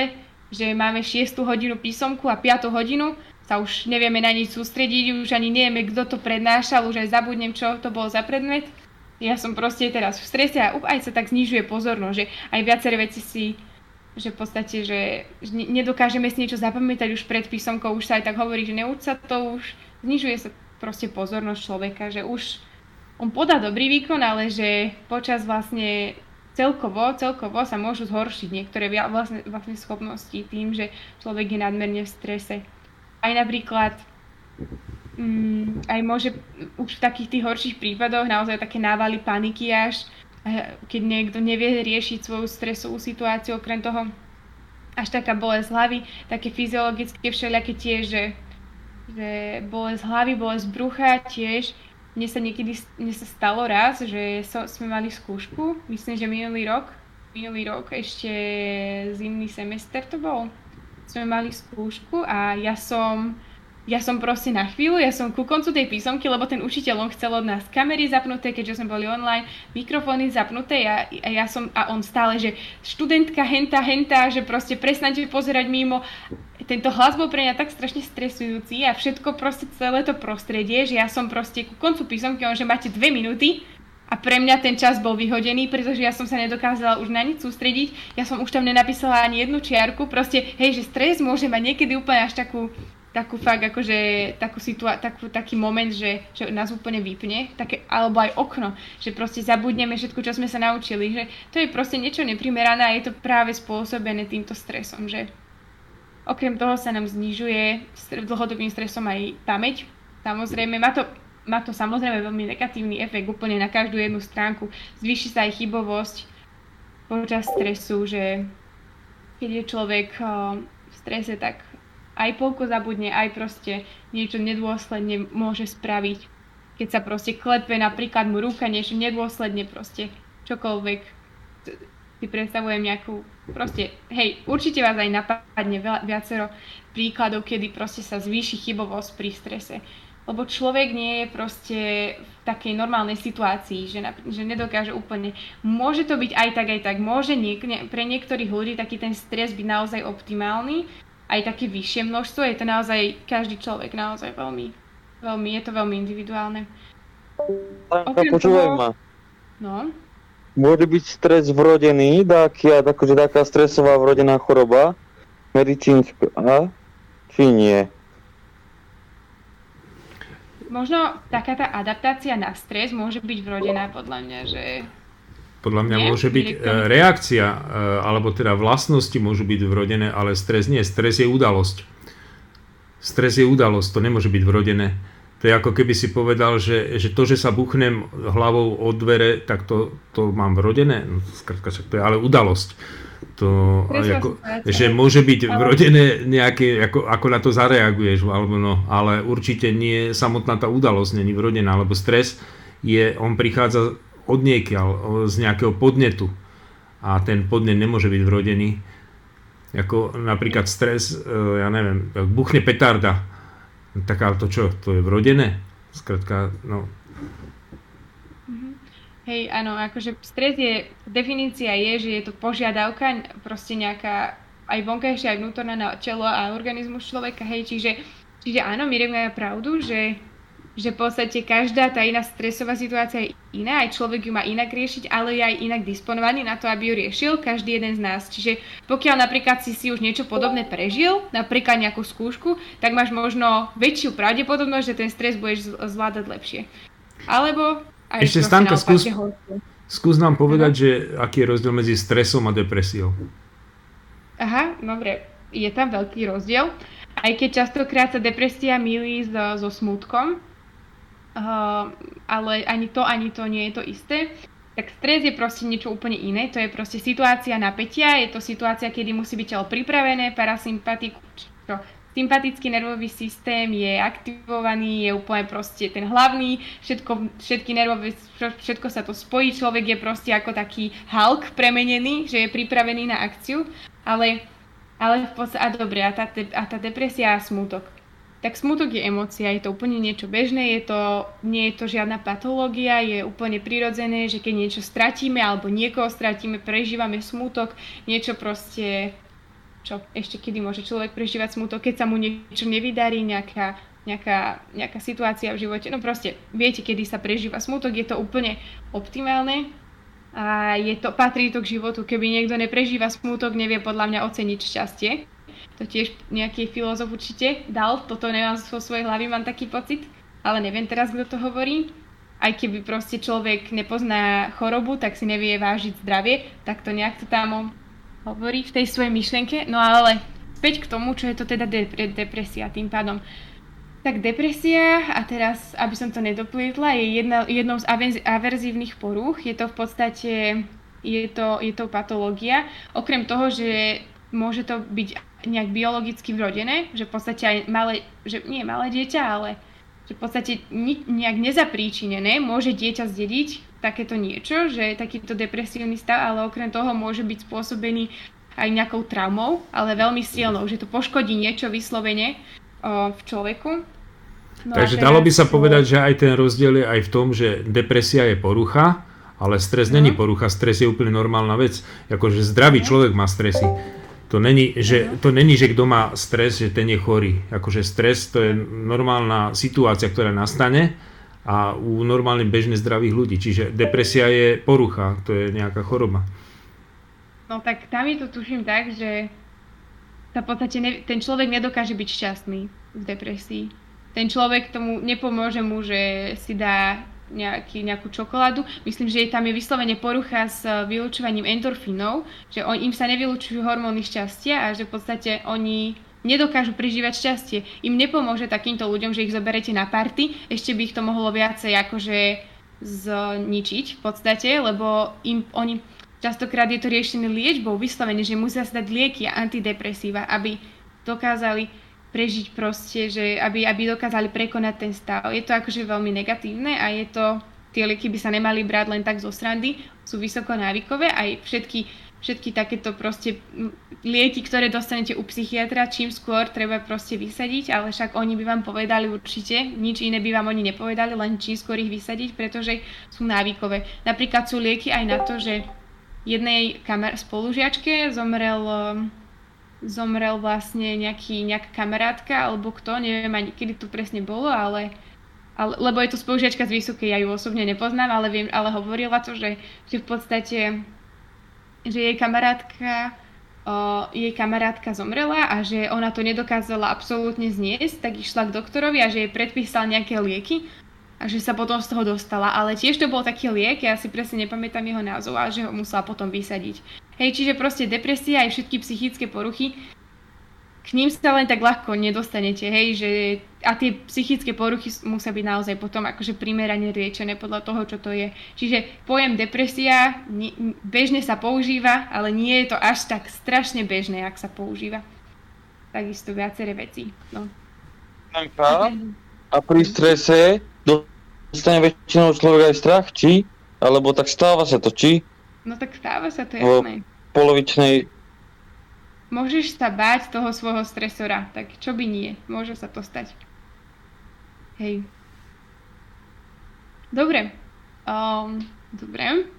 že máme 6 hodinu písomku a 5 hodinu sa už nevieme na nič sústrediť, už ani nevieme, kto to prednášal, už aj zabudnem, čo to bolo za predmet. Ja som proste teraz v strese a aj sa tak znižuje pozornosť, že aj viaceré veci si že v podstate, že, že ne- nedokážeme si niečo zapamätať už pred písomkou, už sa aj tak hovorí, že neuč sa to, už znižuje sa proste pozornosť človeka, že už on podá dobrý výkon, ale že počas vlastne celkovo, celkovo sa môžu zhoršiť niektoré vlastne, vlastne schopnosti tým, že človek je nadmerne v strese. Aj napríklad mm, aj môže už v takých tých horších prípadoch naozaj také návaly paniky až, keď niekto nevie riešiť svoju stresovú situáciu, okrem toho až taká bolesť hlavy, také fyziologické všelijaké tiež, že, že bolesť hlavy, bolesť brucha tiež. Mne sa niekedy mne sa stalo raz, že so, sme mali skúšku, myslím, že minulý rok, minulý rok ešte zimný semester to bol. Sme mali skúšku a ja som ja som proste na chvíľu, ja som ku koncu tej písomky, lebo ten učiteľ on chcel od nás kamery zapnuté, keďže sme boli online, mikrofóny zapnuté a, a ja som, a on stále, že študentka henta, henta, že proste prestaňte pozerať mimo. Tento hlas bol pre mňa tak strašne stresujúci a všetko proste celé to prostredie, že ja som proste ku koncu písomky, že máte dve minúty, a pre mňa ten čas bol vyhodený, pretože ja som sa nedokázala už na nič sústrediť. Ja som už tam nenapísala ani jednu čiarku. Proste, hej, že stres môže mať niekedy úplne až takú, takú fakt, akože takú situa- takú, taký moment, že, že nás úplne vypne, také, alebo aj okno, že proste zabudneme všetko, čo sme sa naučili, že to je proste niečo neprimerané a je to práve spôsobené týmto stresom, že okrem toho sa nám znižuje dlhodobým stresom aj pamäť. Samozrejme, má to, má to samozrejme veľmi negatívny efekt úplne na každú jednu stránku. Zvýši sa aj chybovosť počas stresu, že keď je človek eh, v strese, tak aj polko zabudne, aj proste niečo nedôsledne môže spraviť. Keď sa proste klepe napríklad mu ruka, niečo nedôsledne proste čokoľvek si predstavujem nejakú, proste, hej, určite vás aj napadne veľa, viacero príkladov, kedy proste sa zvýši chybovosť pri strese. Lebo človek nie je proste v takej normálnej situácii, že, na, že nedokáže úplne. Môže to byť aj tak, aj tak. Môže niek- ne, pre niektorých ľudí taký ten stres byť naozaj optimálny, aj také vyššie množstvo. Je to naozaj, každý človek naozaj veľmi, veľmi, je to veľmi individuálne. Okrem počúvaj toho- ma. No, môže byť stres vrodený, taká, akože taká stresová vrodená choroba, medicínska, či nie? Možno taká tá adaptácia na stres môže byť vrodená podľa mňa, že... Podľa mňa nie? môže byť. E, reakcia, e, alebo teda vlastnosti môžu byť vrodené, ale stres nie. Stres je udalosť. Stres je udalosť, to nemôže byť vrodené. To je ako keby si povedal, že, že to, že sa buchnem hlavou od dvere, tak to, to mám vrodené. No, skrátka, to je ale udalosť. To, ako, že môže byť vrodené nejaké, ako, ako na to zareaguješ, alebo no, ale určite nie samotná tá udalosť není vrodená, lebo stres je, on prichádza od niekiaľ, z nejakého podnetu a ten podnet nemôže byť vrodený. Ako napríklad stres, e, ja neviem, buchne petarda, tak ale to čo, to je vrodené? Skrátka, no, Hej, áno, akože stres je, definícia je, že je to požiadavka, proste nejaká aj vonkajšia, aj vnútorná na telo a organizmus človeka, hej, čiže, čiže áno, Miriam má pravdu, že, že v podstate každá tá iná stresová situácia je iná, aj človek ju má inak riešiť, ale je aj inak disponovaný na to, aby ju riešil každý jeden z nás. Čiže pokiaľ napríklad si si už niečo podobné prežil, napríklad nejakú skúšku, tak máš možno väčšiu pravdepodobnosť, že ten stres budeš zvládať lepšie. Alebo a Ešte Stanka, skús, skús nám povedať, že aký je rozdiel medzi stresom a depresiou. Aha, dobre. Je tam veľký rozdiel. Aj keď častokrát sa depresia milí so, so smutkom, ale ani to, ani to nie je to isté. Tak stres je proste niečo úplne iné, to je proste situácia napätia, je to situácia, kedy musí byť telo pripravené, parasympatiku, čo, sympatický nervový systém je aktivovaný, je úplne proste ten hlavný, všetko, všetky nervové, všetko sa to spojí, človek je proste ako taký Hulk premenený, že je pripravený na akciu, ale, ale v podstate, a dobre, a tá, a tá depresia a smútok. Tak smútok je emócia, je to úplne niečo bežné, je to, nie je to žiadna patológia, je úplne prirodzené, že keď niečo stratíme alebo niekoho stratíme, prežívame smútok, niečo proste čo ešte kedy môže človek prežívať smutok, keď sa mu niečo nevydarí, nejaká, nejaká, nejaká situácia v živote. No proste, viete, kedy sa prežíva smutok, je to úplne optimálne a je to, patrí to k životu. Keby niekto neprežíva smutok, nevie podľa mňa oceniť šťastie. To tiež nejaký filozof určite dal, toto nemám vo svojej hlavy, mám taký pocit, ale neviem teraz, kto to hovorí. Aj keby proste človek nepozná chorobu, tak si nevie vážiť zdravie, tak to nejak to tam hovorí v tej svojej myšlienke. No ale späť k tomu, čo je to teda de- depresia tým pádom. Tak depresia, a teraz, aby som to nedoplietla, je jedna, jednou z averzívnych porúch. Je to v podstate, je to, je to patológia. Okrem toho, že môže to byť nejak biologicky vrodené, že v podstate aj malé, že nie malé dieťa, ale že v podstate nejak nezapríčinené môže dieťa zdediť takéto niečo, že takýto depresívny stav, ale okrem toho môže byť spôsobený aj nejakou traumou, ale veľmi silnou, že to poškodí niečo vyslovene o, v človeku. No Takže dalo by sa povedať, že aj ten rozdiel je aj v tom, že depresia je porucha, ale stres no. není porucha, stres je úplne normálna vec. Akože zdravý no. človek má stresy. To není, že, no. to není, že kto má stres, že ten je chorý. Akože stres to je normálna situácia, ktorá nastane a u normálne bežne zdravých ľudí. Čiže depresia je porucha, to je nejaká choroba. No tak tam je to tuším tak, že sa v podstate ne, ten človek nedokáže byť šťastný v depresii. Ten človek tomu nepomôže mu, že si dá nejaký, nejakú čokoládu. Myslím, že tam je vyslovene porucha s vylúčovaním endorfínov, že on, im sa nevylučujú hormóny šťastia a že v podstate oni nedokážu prežívať šťastie. Im nepomôže takýmto ľuďom, že ich zoberete na party, ešte by ich to mohlo viacej akože zničiť v podstate, lebo im, oni častokrát je to riešené liečbou, vyslovene, že musia dať lieky a antidepresíva, aby dokázali prežiť proste, že aby, aby dokázali prekonať ten stav. Je to akože veľmi negatívne a je to, tie lieky by sa nemali brať len tak zo srandy, sú vysoko návykové, aj všetky všetky takéto proste lieky, ktoré dostanete u psychiatra, čím skôr treba proste vysadiť, ale však oni by vám povedali určite, nič iné by vám oni nepovedali, len čím skôr ich vysadiť, pretože sú návykové. Napríklad sú lieky aj na to, že jednej kamer- spolužiačke zomrel zomrel vlastne nejaký, nejaká kamarátka alebo kto, neviem ani kedy to presne bolo, ale ale, lebo je to spolužiačka z Vysokej, ja ju osobne nepoznám, ale, viem, ale hovorila to, že, že v podstate že jej kamarátka o, jej kamarátka zomrela a že ona to nedokázala absolútne zniesť, tak išla k doktorovi a že jej predpísal nejaké lieky a že sa potom z toho dostala. Ale tiež to bol taký liek, ja si presne nepamätám jeho názov, a že ho musela potom vysadiť. Hej, čiže proste depresia aj všetky psychické poruchy k ním sa len tak ľahko nedostanete, hej, že a tie psychické poruchy musia byť naozaj potom akože primerane riečené podľa toho, čo to je. Čiže pojem depresia bežne sa používa, ale nie je to až tak strašne bežné, ak sa používa. Takisto viaceré veci. No. A pri strese dostane väčšinou človek aj strach, či? Alebo tak stáva sa to, či? No tak stáva sa to, jasné. Polovičnej Môžeš sa báť toho svojho stresora, tak čo by nie, môže sa to stať. Hej. Dobre. Um, dobre.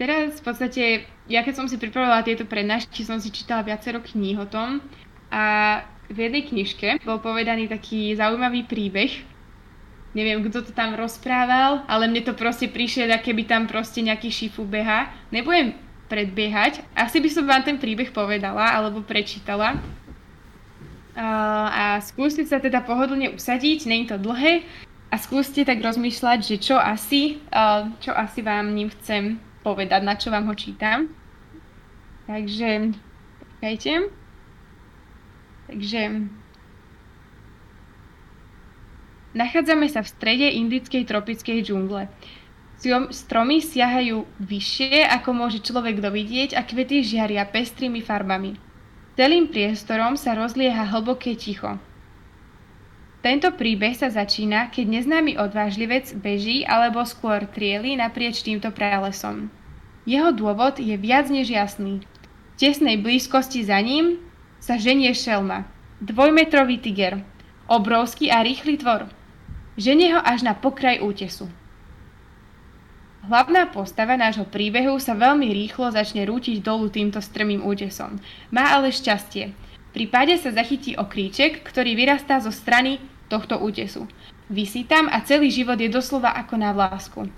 Teraz v podstate, ja keď som si pripravovala tieto prednášky, som si čítala viacero kníh o tom a v jednej knižke bol povedaný taký zaujímavý príbeh. Neviem, kto to tam rozprával, ale mne to proste prišiel, aké by tam proste nejaký šifu beha. Nebudem predbiehať. Asi by som vám ten príbeh povedala alebo prečítala. A skúste sa teda pohodlne usadiť, je to dlhé. A skúste tak rozmýšľať, že čo asi, čo asi vám ním chcem povedať, na čo vám ho čítam. Takže, počkajte. Takže, nachádzame sa v strede indickej tropickej džungle. Stromy siahajú vyššie, ako môže človek dovidieť a kvety žiaria pestrými farbami. Celým priestorom sa rozlieha hlboké ticho. Tento príbeh sa začína, keď neznámy odvážlivec beží alebo skôr trieli naprieč týmto pralesom. Jeho dôvod je viac než jasný. V tesnej blízkosti za ním sa ženie šelma. Dvojmetrový tiger. Obrovský a rýchly tvor. Ženie ho až na pokraj útesu. Hlavná postava nášho príbehu sa veľmi rýchlo začne rútiť dolu týmto strmým útesom. Má ale šťastie. Pri páde sa zachytí okríček, ktorý vyrastá zo strany tohto útesu. Vysí tam a celý život je doslova ako na vlásku.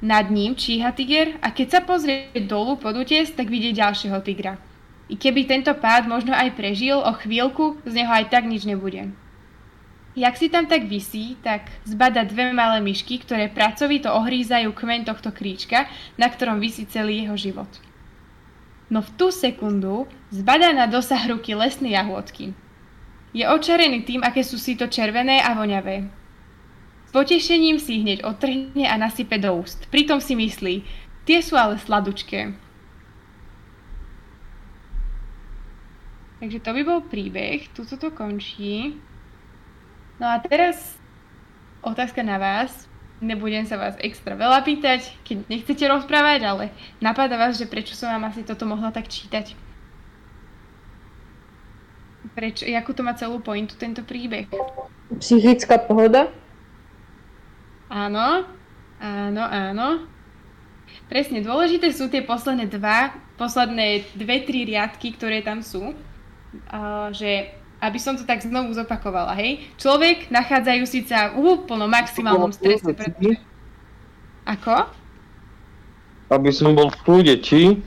Nad ním číha tiger a keď sa pozrie dolu pod útes, tak vidie ďalšieho tigra. I keby tento pád možno aj prežil, o chvíľku z neho aj tak nič nebude. Jak si tam tak vysí, tak zbada dve malé myšky, ktoré pracovito ohrízajú kmeň tohto kríčka, na ktorom vysí celý jeho život. No v tú sekundu zbada na dosah ruky lesné jahôdky. Je očarený tým, aké sú si to červené a voňavé. S potešením si hneď otrhne a nasype do úst. Pritom si myslí, tie sú ale sladučké. Takže to by bol príbeh, tu to končí. No a teraz otázka na vás. Nebudem sa vás extra veľa pýtať, keď nechcete rozprávať, ale napadá vás, že prečo som vám asi toto mohla tak čítať. Prečo, akú to má celú pointu tento príbeh? Psychická pohoda? Áno, áno, áno. Presne, dôležité sú tie posledné dva, posledné dve, tri riadky, ktoré tam sú. Že aby som to tak znovu zopakovala, hej. Človek nachádzajú sa v úplnom maximálnom strese, pretože... Ako? Aby som bol v kľude, či?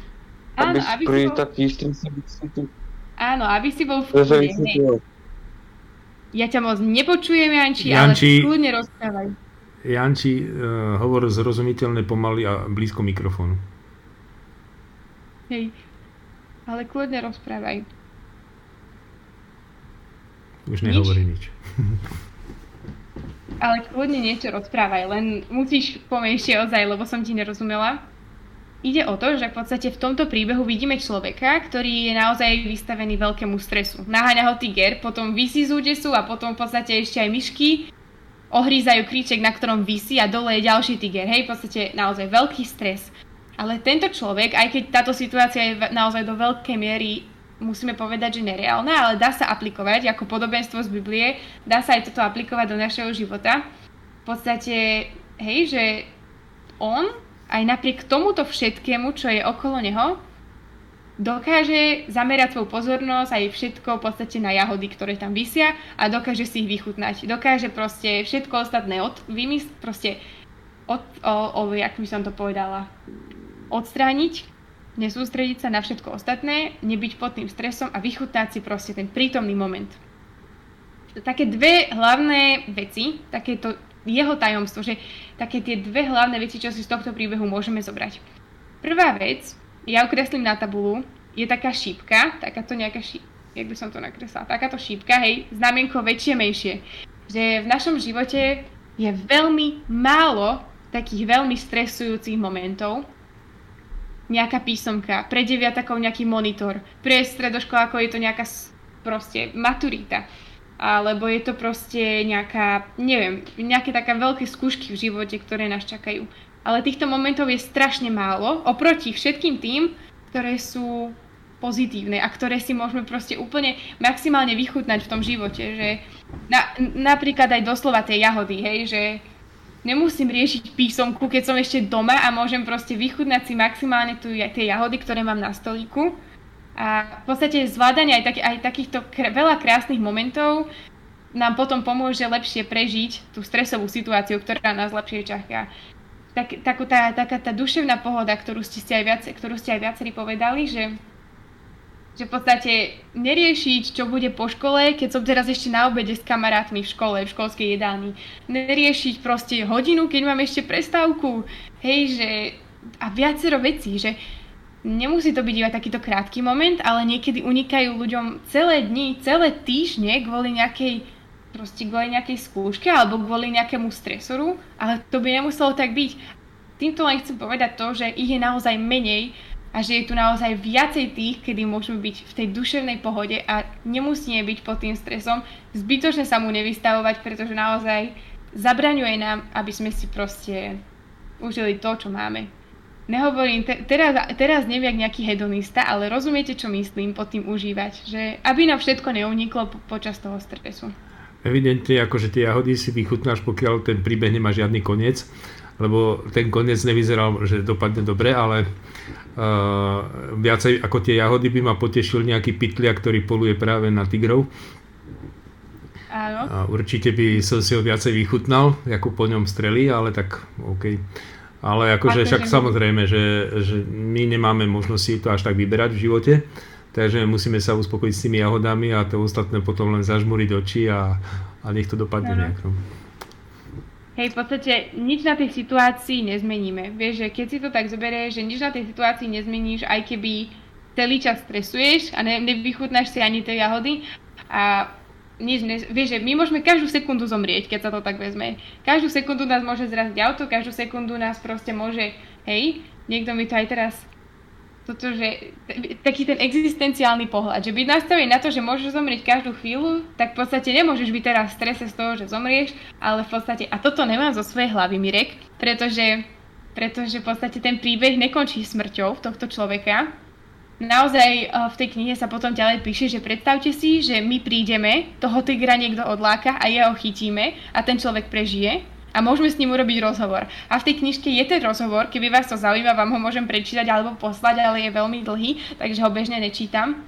Áno, aby, aby pri bol... takých strese... Áno, aby si bol v kľude, hej. Ja ťa moc nepočujem, Janči, Janči ale kľudne rozprávaj. Janči, uh, hovor zrozumiteľne pomaly a blízko mikrofónu. Hej, ale kľudne rozprávaj. Už nehovorí nič. nič. [LAUGHS] Ale kľudne niečo rozprávaj, len musíš pomenšie ozaj, lebo som ti nerozumela. Ide o to, že v podstate v tomto príbehu vidíme človeka, ktorý je naozaj vystavený veľkému stresu. Naháňa ho tiger, potom vysí z údesu a potom v podstate ešte aj myšky ohrízajú kríček, na ktorom vysí a dole je ďalší tiger. Hej, v podstate naozaj veľký stres. Ale tento človek, aj keď táto situácia je naozaj do veľkej miery musíme povedať, že nereálna, ale dá sa aplikovať ako podobenstvo z Biblie, dá sa aj toto aplikovať do našeho života. V podstate, hej, že on aj napriek tomuto všetkému, čo je okolo neho, dokáže zamerať svoju pozornosť aj všetko v podstate na jahody, ktoré tam vysia a dokáže si ich vychutnať. Dokáže proste všetko ostatné od, vymysl, proste od, o, o, jak by som to povedala, odstrániť, nesústrediť sa na všetko ostatné, nebyť pod tým stresom a vychutnať si proste ten prítomný moment. Také dve hlavné veci, takéto jeho tajomstvo, že také tie dve hlavné veci, čo si z tohto príbehu môžeme zobrať. Prvá vec ja ukreslím na tabulu, je taká šípka, takáto nejaká šípka, jak by som to nakreslila, takáto šípka, hej, znamienko väčšie, menšie. Že v našom živote je veľmi málo takých veľmi stresujúcich momentov. Nejaká písomka, pre deviatakov nejaký monitor, pre stredoškolákov je to nejaká proste maturita. Alebo je to proste nejaká, neviem, nejaké také veľké skúšky v živote, ktoré nás čakajú ale týchto momentov je strašne málo oproti všetkým tým, ktoré sú pozitívne a ktoré si môžeme proste úplne maximálne vychutnať v tom živote, že na, napríklad aj doslova tie jahody, hej, že nemusím riešiť písomku, keď som ešte doma a môžem proste vychutnať si maximálne tu, tie jahody, ktoré mám na stolíku. A v podstate zvládanie aj, tak, aj takýchto kr- veľa krásnych momentov nám potom pomôže lepšie prežiť tú stresovú situáciu, ktorá nás lepšie čaká tak, takú tá, taká tá duševná pohoda, ktorú ste, ste aj viac, ktorú ste aj viacerí povedali, že, že v podstate neriešiť, čo bude po škole, keď som teraz ešte na obede s kamarátmi v škole, v školskej jedálni. Neriešiť proste hodinu, keď mám ešte prestávku. Hej, že... A viacero vecí, že nemusí to byť iba takýto krátky moment, ale niekedy unikajú ľuďom celé dni, celé týždne kvôli nejakej proste kvôli nejakej skúške alebo kvôli nejakému stresoru, ale to by nemuselo tak byť. Týmto len chcem povedať to, že ich je naozaj menej a že je tu naozaj viacej tých, kedy môžeme byť v tej duševnej pohode a nemusíme byť pod tým stresom, zbytočne sa mu nevystavovať, pretože naozaj zabraňuje nám, aby sme si proste užili to, čo máme. Nehovorím, te, teraz, teraz neviem nejaký hedonista, ale rozumiete, čo myslím pod tým užívať, že aby nám všetko neuniklo po, počas toho stresu. Evidentne akože tie jahody si vychutnáš, pokiaľ ten príbeh nemá žiadny koniec, lebo ten koniec nevyzeral, že dopadne dobre, ale uh, viacej ako tie jahody by ma potešil nejaký pytlia, ktorý poluje práve na tigrov. Áno. A určite by som si ho viacej vychutnal, ako po ňom strely, ale tak OK. Ale akože však samozrejme, že, že my nemáme možnosť si to až tak vyberať v živote, Takže musíme sa uspokojiť s tými jahodami a to ostatné potom len zažmúriť oči a, a nech to dopadne nejak. Hej, v podstate nič na tej situácii nezmeníme. Vieš, že keď si to tak zoberieš, že nič na tej situácii nezmeníš, aj keby celý čas stresuješ a ne, nevychutnáš si ani tie jahody a nič ne, vieš, že my môžeme každú sekundu zomrieť, keď sa to tak vezme. Každú sekundu nás môže zraziť auto, každú sekundu nás proste môže, hej, niekto mi to aj teraz toto, že taký ten existenciálny pohľad, že byť nastavený na to, že môžeš zomrieť každú chvíľu, tak v podstate nemôžeš byť teraz v strese z toho, že zomrieš, ale v podstate, a toto nemám zo svojej hlavy, Mirek, pretože, pretože v podstate ten príbeh nekončí smrťou tohto človeka. Naozaj eh, v tej knihe sa potom ďalej píše, že predstavte si, že my prídeme, toho tigra niekto odláka a jeho chytíme a ten človek prežije a môžeme s ním urobiť rozhovor. A v tej knižke je ten rozhovor, keby vás to zaujíma, vám ho môžem prečítať alebo poslať, ale je veľmi dlhý, takže ho bežne nečítam.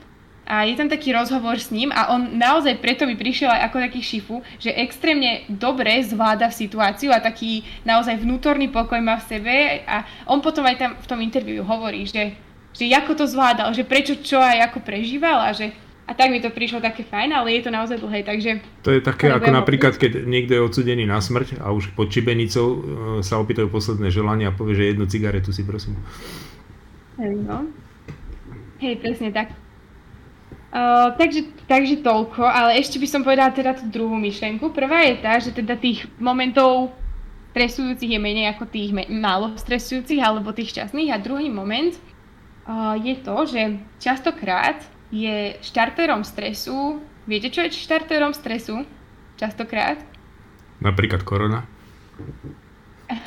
A je tam taký rozhovor s ním a on naozaj preto by prišiel aj ako taký šifu, že extrémne dobre zvláda situáciu a taký naozaj vnútorný pokoj má v sebe a on potom aj tam v tom interviu hovorí, že, že ako to zvládal, že prečo čo aj ako prežíval a že a tak mi to prišlo také fajn, ale je to naozaj dlhé, takže... To je také ako napríklad, keď niekto je odsudený na smrť a už pod čibenicou e, sa opýtajú posledné želanie a povie, že jednu cigaretu si prosím. No. Hej, presne tak. Uh, takže, takže toľko, ale ešte by som povedala teda tú druhú myšlenku. Prvá je tá, že teda tých momentov stresujúcich je menej ako tých me- málo stresujúcich alebo tých šťastných. A druhý moment uh, je to, že častokrát je štarterom stresu. Viete, čo je štarterom stresu? Častokrát? Napríklad korona. [LAUGHS]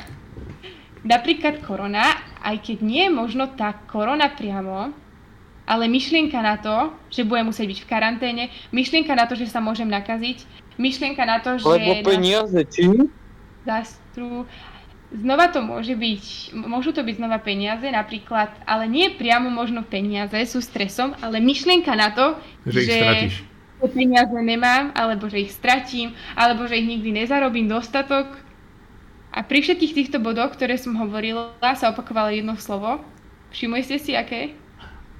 Napríklad korona, aj keď nie je možno tá korona priamo, ale myšlienka na to, že budem musieť byť v karanténe, myšlienka na to, že sa môžem nakaziť, myšlienka na to, že... Lebo peniaze, či? Zastru. Znova to môže byť, môžu to byť znova peniaze napríklad, ale nie priamo možno peniaze sú stresom, ale myšlienka na to, Že ich stratíš. že peniaze nemám, alebo že ich stratím, alebo že ich nikdy nezarobím dostatok. A pri všetkých týchto bodoch, ktoré som hovorila, sa opakovalo jedno slovo. Všimli ste si, aké?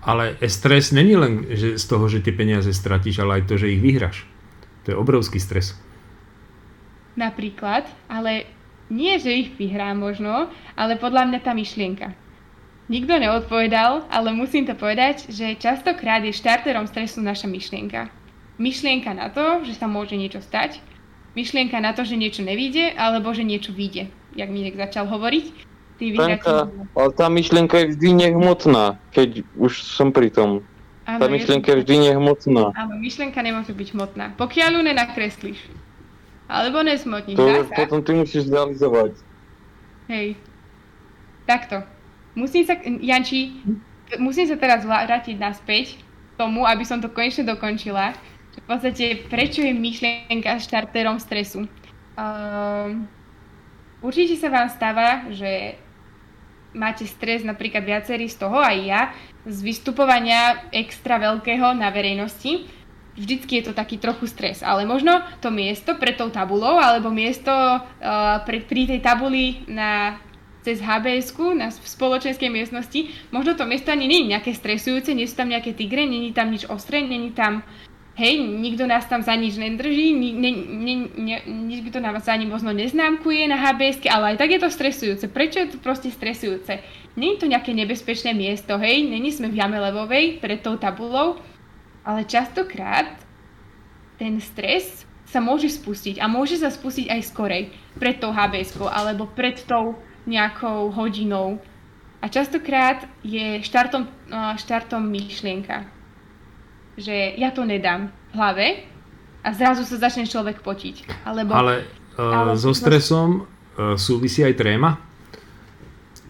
Ale stres není len že z toho, že tie peniaze stratíš, ale aj to, že ich vyhráš. To je obrovský stres. Napríklad, ale nie, že ich vyhrám možno, ale podľa mňa tá myšlienka. Nikto neodpovedal, ale musím to povedať, že častokrát je štarterom stresu naša myšlienka. Myšlienka na to, že sa môže niečo stať, myšlienka na to, že niečo nevíde, alebo že niečo vyjde, jak mi niekto začal hovoriť. Stanka, vyhráti- ale tá myšlienka je vždy nehmotná, keď už som pri tom. Áno, Tá myšlienka je vždy nehmotná. Áno, myšlienka nemôže byť hmotná. Pokiaľ ju nenakreslíš. Alebo nesmotníš. To Dá už sa. potom ty musíš zrealizovať. Hej. Takto. Musím sa, Janči, musím sa teraz vrátiť naspäť tomu, aby som to konečne dokončila. V podstate, prečo je myšlienka štartérom stresu? Um, určite sa vám stáva, že máte stres napríklad viacerí z toho, aj ja, z vystupovania extra veľkého na verejnosti. Vždycky je to taký trochu stres, ale možno to miesto pred tou tabulou, alebo miesto uh, pri, pri tej tabuli na cez hbs na v spoločenskej miestnosti, možno to miesto ani nie je nejaké stresujúce, nie sú tam nejaké tigre, není tam nič ostré, není tam, hej, nikto nás tam za nič nedrží, ni, ne, ne, ne, nič by to nás ani možno neznámkuje na hbs ale aj tak je to stresujúce. Prečo je to proste stresujúce? Není to nejaké nebezpečné miesto, hej, není sme v jame levovej pred tou tabulou, ale častokrát ten stres sa môže spustiť a môže sa spustiť aj skorej, pred tou hbs alebo pred tou nejakou hodinou. A častokrát je štartom, štartom myšlienka, že ja to nedám v hlave a zrazu sa začne človek potiť. Alebo, Ale, ale- ale so stresom uh, súvisí aj tréma?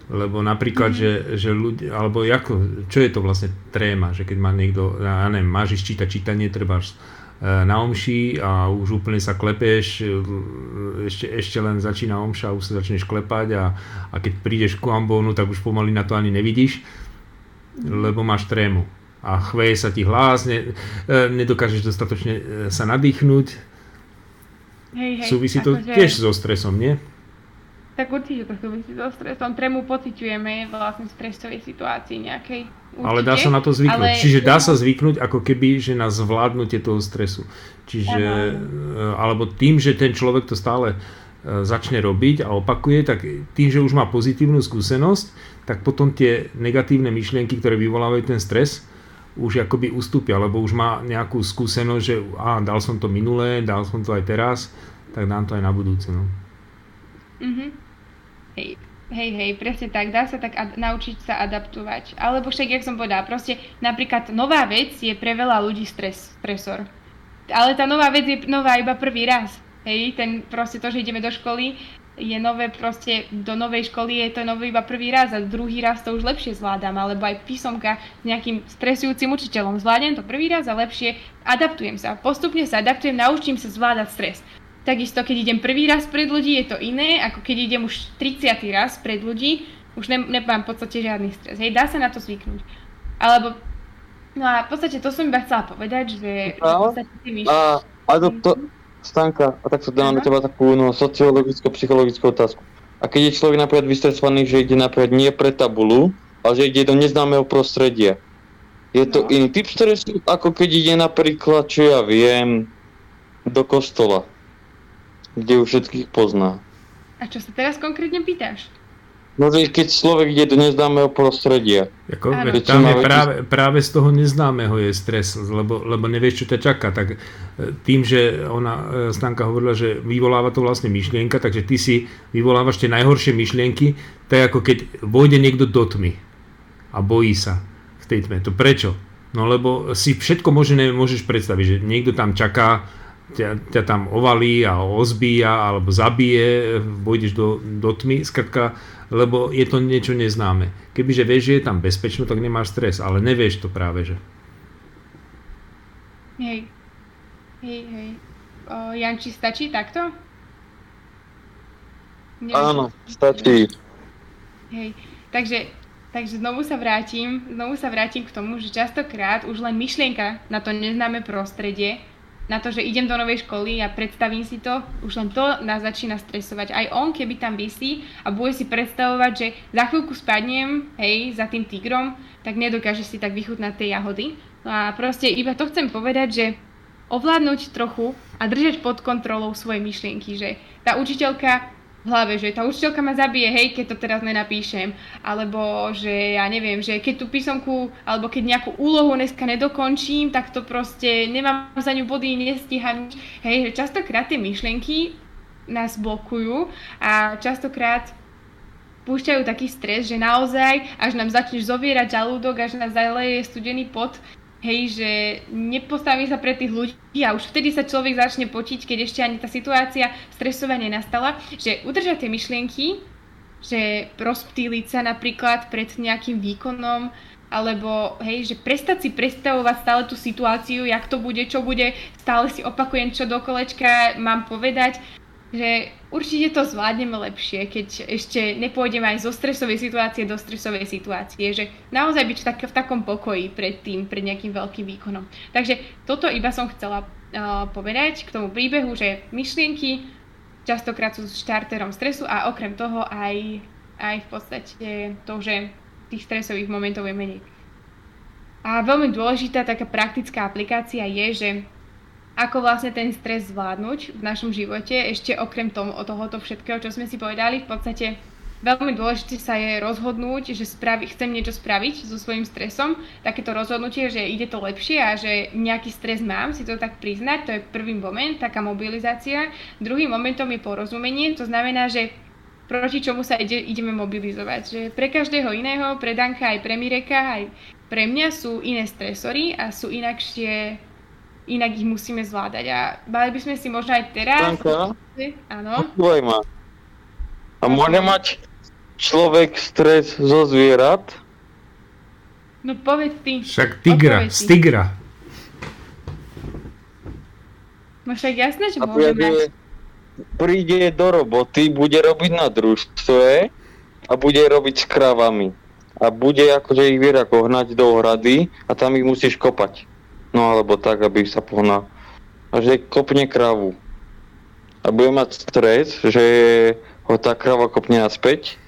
Lebo napríklad, mm-hmm. že, že ľudia, alebo ako, čo je to vlastne tréma, že keď má niekto, ja neviem, máš ísť čítať čítanie, treba na omši a už úplne sa klepeš, e, ešte, ešte len začína omša a už sa začneš klepať a, a keď prídeš ku ambónu, tak už pomaly na to ani nevidíš, lebo máš trému. A chveje sa ti hlas, ne, e, nedokážeš dostatočne e, sa nadýchnuť, hej, hej, Súvisí to akože- tiež so stresom, nie? Tak určite to súvisí so stresom. Trému pociťujeme vlastne v stresovej situácii nejakej. Určite, Ale dá sa na to zvyknúť. ale- Čiže dá sa zvyknúť ako keby, že na zvládnutie toho stresu. Čiže, Áno. e, alebo tým, že ten človek to stále e, začne robiť a opakuje, tak tým, že už má pozitívnu skúsenosť, tak potom tie negatívne myšlienky, ktoré vyvolávajú ten stres, už akoby ustúpia, lebo už má nejakú skúsenosť, že á, dal som to minulé, dal som to aj teraz, tak dám to aj na budúce. No. Mhm. Hej, hej, hej, presne tak, dá sa tak ad- naučiť sa adaptovať. Alebo však, jak som povedala, proste napríklad nová vec je pre veľa ľudí stres, stresor. Ale tá nová vec je nová iba prvý raz. Hej, ten proste to, že ideme do školy, je nové proste, do novej školy je to nové iba prvý raz a druhý raz to už lepšie zvládam, alebo aj písomka s nejakým stresujúcim učiteľom. Zvládnem to prvý raz a lepšie adaptujem sa. Postupne sa adaptujem, naučím sa zvládať stres. Takisto, keď idem prvý raz pred ľudí, je to iné, ako keď idem už 30. raz pred ľudí, už ne, nemám v podstate žiadny stres. Hej, dá sa na to zvyknúť. Alebo, no a v podstate to som iba chcela povedať, že, že v podstate tie myš... A, a to, to, Stanka, a tak sa dám na teba takú no, sociologicko-psychologickú otázku. A keď je človek napríklad vystresovaný, že ide napríklad nie pre tabulu, ale že ide do neznámeho prostredia, je to No. iný typ stresu, ako keď ide napríklad, čo ja viem, do kostola, kde už všetkých pozná. A čo sa teraz konkrétne pýtaš? No, že keď človek ide do neznámeho prostredia, Ako, Áno. veď tam je práve, práve z toho neznámeho je stres, lebo, lebo nevieš, čo ťa čaká. Tak e, tým, že ona, e, Stanka hovorila, že vyvoláva to vlastne myšlienka, takže ty si vyvolávaš tie najhoršie myšlienky, to je ako keď vojde niekto do tmy a bojí sa v tej tme. To prečo? No lebo si všetko možné môžeš predstaviť, že niekto tam čaká, ťa, ťa tam ovalí a ozbíja alebo zabije, vojdeš do, do tmy, skratka, lebo je to niečo neznáme. Kebyže vieš, že je tam bezpečno, tak nemáš stres, ale nevieš to práve, že. Hej. Hej, hej. O, Janči, stačí takto? Neviem, Áno, stačí. Hej, takže, takže znovu sa vrátim, znovu sa vrátim k tomu, že častokrát už len myšlienka na to neznáme prostredie, na to, že idem do novej školy a predstavím si to, už len to nás začína stresovať. Aj on, keby tam vysí a bude si predstavovať, že za chvíľku spadnem, hej, za tým tigrom, tak nedokáže si tak vychutnať tie jahody. No a proste iba to chcem povedať, že ovládnuť trochu a držať pod kontrolou svoje myšlienky, že tá učiteľka v hlave, že tá učiteľka ma zabije, hej, keď to teraz nenapíšem, alebo že ja neviem, že keď tú písomku, alebo keď nejakú úlohu dneska nedokončím, tak to proste nemám za ňu body, nestíham, hej, že častokrát tie myšlienky nás blokujú a častokrát púšťajú taký stres, že naozaj, až nám začneš zovierať žalúdok, až nás zaleje studený pot, hej, že nepostaví sa pre tých ľudí a už vtedy sa človek začne potiť, keď ešte ani tá situácia stresová nenastala, že udržať tie myšlienky, že rozptýliť sa napríklad pred nejakým výkonom, alebo hej, že prestať si predstavovať stále tú situáciu, jak to bude, čo bude, stále si opakujem, čo do kolečka mám povedať, že určite to zvládneme lepšie, keď ešte nepôjdeme aj zo stresovej situácie do stresovej situácie, že naozaj byť v, tak, v takom pokoji pred tým, pred nejakým veľkým výkonom. Takže toto iba som chcela uh, povedať k tomu príbehu, že myšlienky častokrát sú štarterom stresu a okrem toho aj, aj v podstate to, že tých stresových momentov je menej. A veľmi dôležitá taká praktická aplikácia je, že ako vlastne ten stres zvládnuť v našom živote, ešte okrem tomu, tohoto všetkého, čo sme si povedali, v podstate veľmi dôležité sa je rozhodnúť, že spravi, chcem niečo spraviť so svojím stresom, takéto rozhodnutie, že ide to lepšie a že nejaký stres mám, si to tak priznať, to je prvý moment, taká mobilizácia. Druhým momentom je porozumenie, to znamená, že proti čomu sa ide, ideme mobilizovať. Že pre každého iného, pre Danka aj pre Mireka, aj pre mňa sú iné stresory a sú inakšie inak ich musíme zvládať. A mali by sme si možno aj teraz... Stanka, Áno. ma. A môže mať človek stres zo zvierat? No povedz ty. Však tigra, z tigra. No však jasné, že môže mať. príde, do roboty, bude robiť na družstve a bude robiť s kravami. A bude akože ich vie ako hnať do ohrady a tam ich musíš kopať. No alebo tak, aby sa pohnal. A že kopne kravu. A bude mať stres, že ho tá krava kopne naspäť.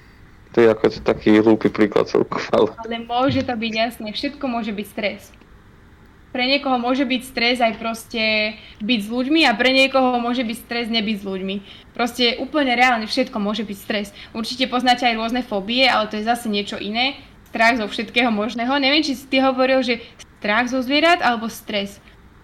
To je ako taký hlúpy príklad celkom, [LAUGHS] ale... Ale môže to byť jasné, všetko môže byť stres. Pre niekoho môže byť stres aj proste byť s ľuďmi a pre niekoho môže byť stres nebyť s ľuďmi. Proste úplne reálne všetko môže byť stres. Určite poznáte aj rôzne fóbie, ale to je zase niečo iné. Strach zo všetkého možného. Neviem, či si ty hovoril, že strach zo zvierat alebo stres.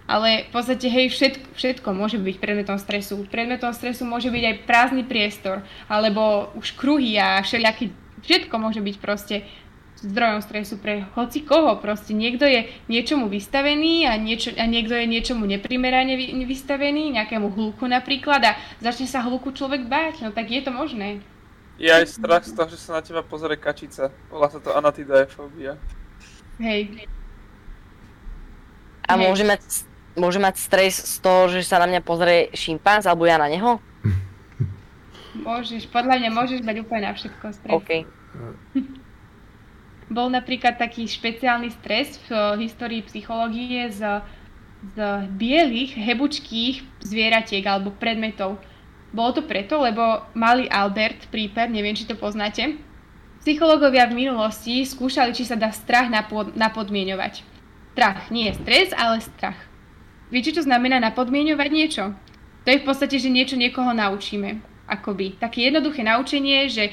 Ale v podstate, hej, všetko, všetko môže byť predmetom stresu. Predmetom stresu môže byť aj prázdny priestor, alebo už kruhy a všelijaký, všetko môže byť proste zdrojom stresu pre hoci koho. Proste niekto je niečomu vystavený a, niečo, a niekto je niečomu neprimerane vy, vystavený, nejakému hluku napríklad a začne sa hluku človek báť, no tak je to možné. Je aj strach z toho, že sa na teba pozrie kačica. Volá sa to anatidaefobia. Hej, A Hej. môže mať, môže mať stres z toho, že sa na mňa pozrie šimpanz, alebo ja na neho? môžeš, podľa mňa môžeš mať úplne na všetko stres. OK. [LAUGHS] Bol napríklad taký špeciálny stres v histórii psychológie z, z bielých, hebučkých zvieratiek alebo predmetov. Bolo to preto, lebo malý Albert prípad, neviem, či to poznáte, psychológovia v minulosti skúšali, či sa dá strach napod, napodmienovať. Strach, nie je stres, ale strach. Viete, čo znamená napodmienovať niečo? To je v podstate, že niečo niekoho naučíme. Akoby. Také jednoduché naučenie, že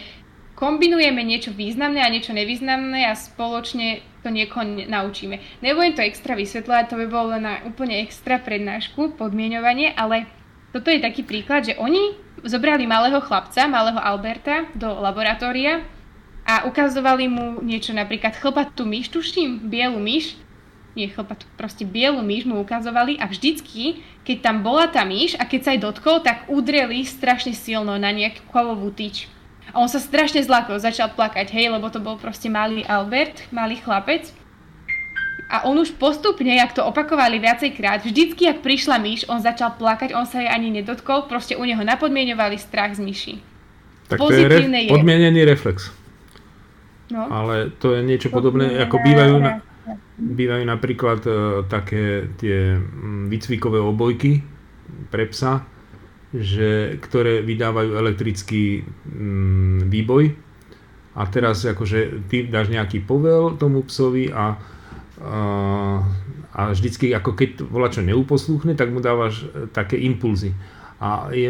kombinujeme niečo významné a niečo nevýznamné a spoločne to niekoho naučíme. Nebudem to extra vysvetľovať, to by bolo len na úplne extra prednášku, podmienovanie, ale toto je taký príklad, že oni zobrali malého chlapca, malého Alberta, do laboratória a ukazovali mu niečo, napríklad chlpatú myš, tuším, bielu myš, nie chlpatú, proste bielu myš mu ukazovali a vždycky, keď tam bola tá myš a keď sa jej dotkol, tak udreli strašne silno na nejakú kovovú tyč. A on sa strašne zlakol, začal plakať, hej, lebo to bol proste malý Albert, malý chlapec. A on už postupne, jak to opakovali viacejkrát, vždycky, ak prišla myš, on začal plakať, on sa jej ani nedotkol, proste u neho napodmienovali strach z myši. Tak to je, re, Pozitívne je. podmienený reflex. No. Ale to je niečo podobné, ako bývajú, na, bývajú napríklad e, také tie mm, výcvikové obojky pre psa, že, ktoré vydávajú elektrický mm, výboj a teraz akože ty dáš nejaký povel tomu psovi a, a, vždycky ako keď volá čo neuposlúchne, tak mu dávaš e, také impulzy. A je,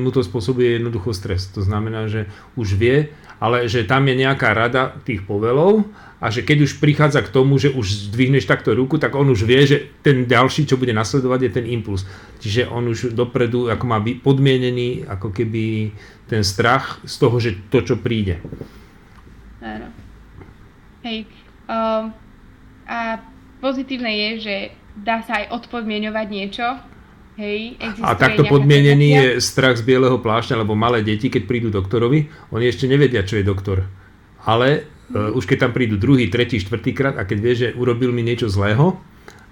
mu to spôsobuje jednoducho stres. To znamená, že už vie, ale že tam je nejaká rada tých povelov a že keď už prichádza k tomu, že už zdvihneš takto ruku, tak on už vie, že ten ďalší, čo bude nasledovať, je ten impuls. Čiže on už dopredu ako má podmienený ako keby ten strach z toho, že to, čo príde. Áno. Hej. Um, a pozitívne je, že dá sa aj odpodmienovať niečo. Hej, A takto podmienený je strach z bieleho plášťa, lebo malé deti, keď prídu doktorovi, oni ešte nevedia, čo je doktor. Ale uh, už keď tam prídu druhý, tretí, štvrtý krát a keď vie, že urobil mi niečo zlého,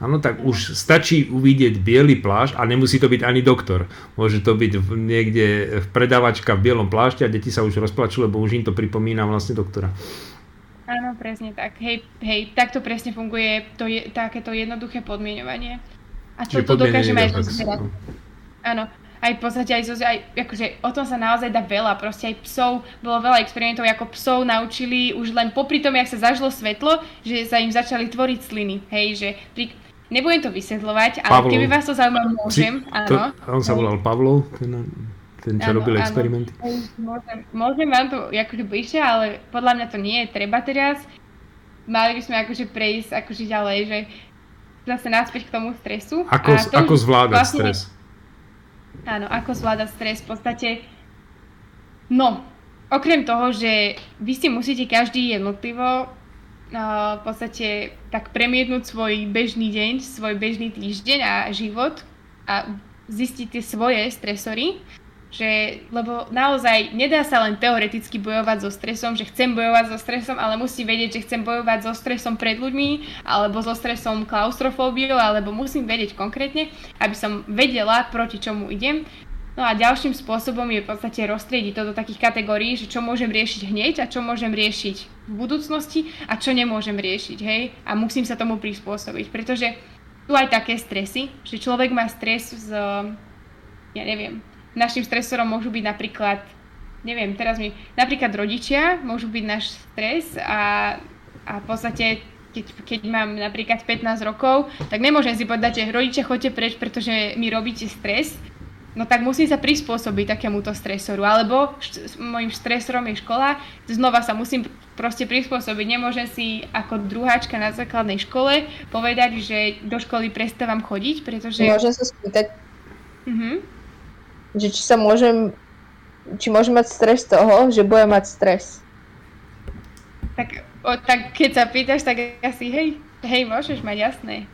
áno, tak už stačí uvidieť biely plášť a nemusí to byť ani doktor. Môže to byť v, niekde v predavačka v bielom plášti a deti sa už rozplačú, lebo už im to pripomína vlastne doktora. Áno, presne tak. Hej, hej, takto presne funguje to je, takéto jednoduché podmienovanie. A to, Čiže to dokážeme aj no. Áno, aj v podstate aj, aj akože o tom sa naozaj dá veľa, proste aj psov, bolo veľa experimentov, ako psov naučili už len popri tom, jak sa zažlo svetlo, že sa im začali tvoriť sliny, hej, že pri, nebudem to vysvetľovať, ale Pavlov. keby vás to zaujímalo, môžem, To, áno. on sa volal Pavlov, ten, ten čo Áno, robil áno. experimenty. Môžem, môžem vám to akože bližšie, ale podľa mňa to nie je treba teraz. Mali by sme akože prejsť akože ďalej, že zase naspäť k tomu stresu. Ako, A to ako zvládať vlastne- stres? Áno, ako zvládať stres. V podstate, no, okrem toho, že vy si musíte každý jednotlivo uh, v podstate tak premietnúť svoj bežný deň, svoj bežný týždeň a život a zistiť tie svoje stresory, že, lebo naozaj nedá sa len teoreticky bojovať so stresom, že chcem bojovať so stresom, ale musím vedieť, že chcem bojovať so stresom pred ľuďmi, alebo so stresom klaustrofóbiou, alebo musím vedieť konkrétne, aby som vedela, proti čomu idem. No a ďalším spôsobom je v podstate roztriediť to do takých kategórií, že čo môžem riešiť hneď a čo môžem riešiť v budúcnosti a čo nemôžem riešiť, hej? A musím sa tomu prispôsobiť, pretože sú aj také stresy, že človek má stres z, ja neviem, našim stresorom môžu byť napríklad, neviem, teraz mi, napríklad rodičia môžu byť náš stres a, a v podstate keď, keď mám napríklad 15 rokov, tak nemôžem si povedať, že rodičia choďte preč, pretože mi robíte stres, no tak musím sa prispôsobiť takémuto stresoru. Alebo št- môjim stresorom je škola, znova sa musím proste prispôsobiť. Nemôžem si ako druháčka na základnej škole povedať, že do školy prestávam chodiť, pretože... Môžem sa spýtať, Mhm. Že či sa môžem, či môžem mať stres z toho, že budem mať stres. Tak, o, tak keď sa pýtaš, tak asi hej, hej, môžeš mať jasné.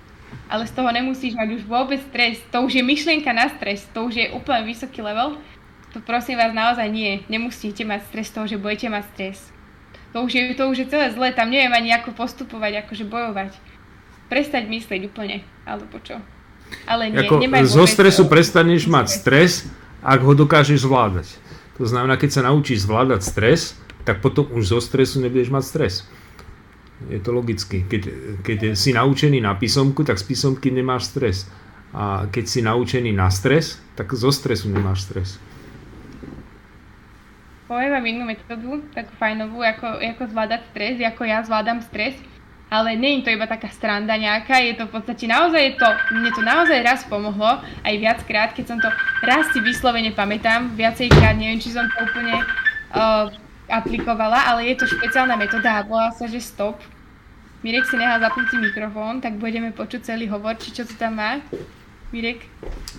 Ale z toho nemusíš mať už vôbec stres. To už je myšlienka na stres. To už je úplne vysoký level. To prosím vás naozaj nie. Nemusíte mať stres z toho, že budete mať stres. To už je, to už je celé zlé. Tam neviem ani ako postupovať, akože bojovať. Prestať myslieť úplne. Alebo čo. Ale nie, Ako nemaj zo stresu prestaneš mať stres, ak ho dokážeš zvládať. To znamená, keď sa naučíš zvládať stres, tak potom už zo stresu nebudeš mať stres. Je to logicky. Keď, keď si naučený na písomku, tak z písomky nemáš stres. A keď si naučený na stres, tak zo stresu nemáš stres. Poviem vám jednu metódu, takú fajnovú, ako, ako zvládať stres, ako ja zvládam stres, ale nie je to iba taká stranda nejaká, je to v podstate naozaj to, mne to naozaj raz pomohlo, aj viackrát, keď som to raz si vyslovene pamätám, viacejkrát, neviem, či som to úplne uh, aplikovala, ale je to špeciálna metóda a volá sa, že stop. Mirek si nechal zapnutý mikrofón, tak budeme počuť celý hovor, či čo to tam má. Mirek,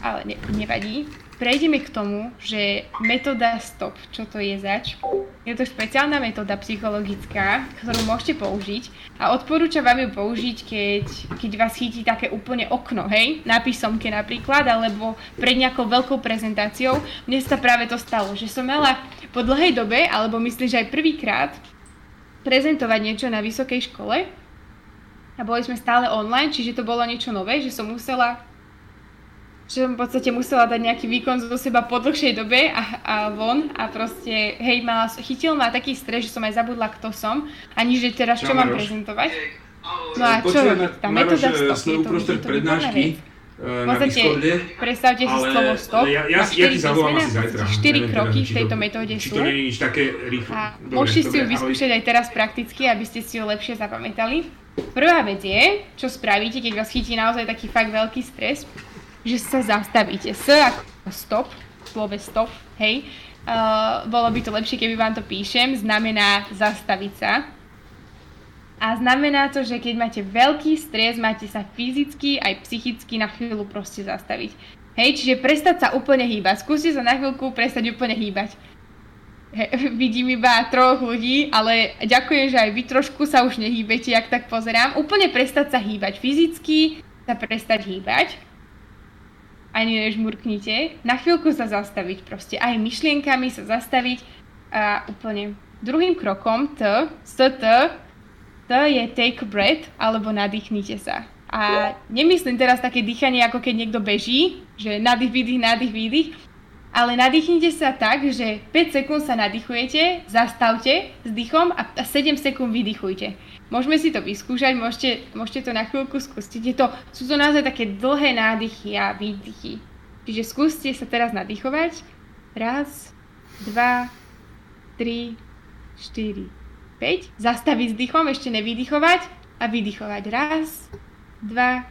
ale ne, nevadí. Prejdeme k tomu, že metóda STOP, čo to je zač. Je to špeciálna metóda psychologická, ktorú môžete použiť a odporúčam vám ju použiť, keď, keď vás chytí také úplne okno, hej, na písomke napríklad, alebo pred nejakou veľkou prezentáciou. Mne sa práve to stalo, že som mala po dlhej dobe, alebo myslím, že aj prvýkrát, prezentovať niečo na vysokej škole a boli sme stále online, čiže to bolo niečo nové, že som musela že som v podstate musela dať nejaký výkon zo seba po dlhšej dobe a, a von a proste, hej, mala, chytil ma taký stres, že som aj zabudla, kto som, ani že teraz čo, Čau, mám prezentovať. No a čo robiť? Tá metóda eh, stop, sme uprostred prednášky, eh, na Discorde, predstavte si slovo stop, ja, ja, ja ti 4 zavolám asi zajtra. 4 Neviem teda, kroky či v to- tejto metóde Či sú. to nie je nič také rýchle. A môžete si ju vyskúšať aj teraz prakticky, aby ste si ju lepšie zapamätali. Prvá vec je, čo spravíte, keď vás chytí naozaj taký fakt veľký stres, že sa zastavíte. S ako stop, slove stop, hej. Uh, bolo by to lepšie, keby vám to píšem, znamená zastaviť sa. A znamená to, že keď máte veľký stres, máte sa fyzicky aj psychicky na chvíľu proste zastaviť. Hej, čiže prestať sa úplne hýbať. Skúste sa na chvíľku prestať úplne hýbať. He, [LAUGHS] vidím iba troch ľudí, ale ďakujem, že aj vy trošku sa už nehýbete, jak tak pozerám. Úplne prestať sa hýbať. Fyzicky sa prestať hýbať. Ani nežmurknite. Na chvíľku sa zastaviť proste. Aj myšlienkami sa zastaviť. A úplne. Druhým krokom T, s T, je take a breath, alebo nadýchnite sa. A nemyslím teraz také dýchanie, ako keď niekto beží, že nadých, výdych, nádych, výdych, ale nadýchnite sa tak, že 5 sekúnd sa nadýchujete, zastavte s dýchom a a 7 sekúnd vydychujte. Môžeme si to vyskúšať, môžete, môžete to na chvíľku skúsiť. Je to, sú to naozaj také dlhé nádychy a výdychy. Čiže skúste sa teraz nadýchovať. Raz, dva, tri, štyri, 5. Zastaviť s dýchom, ešte nevydychovať a vydychovať. Raz, dva,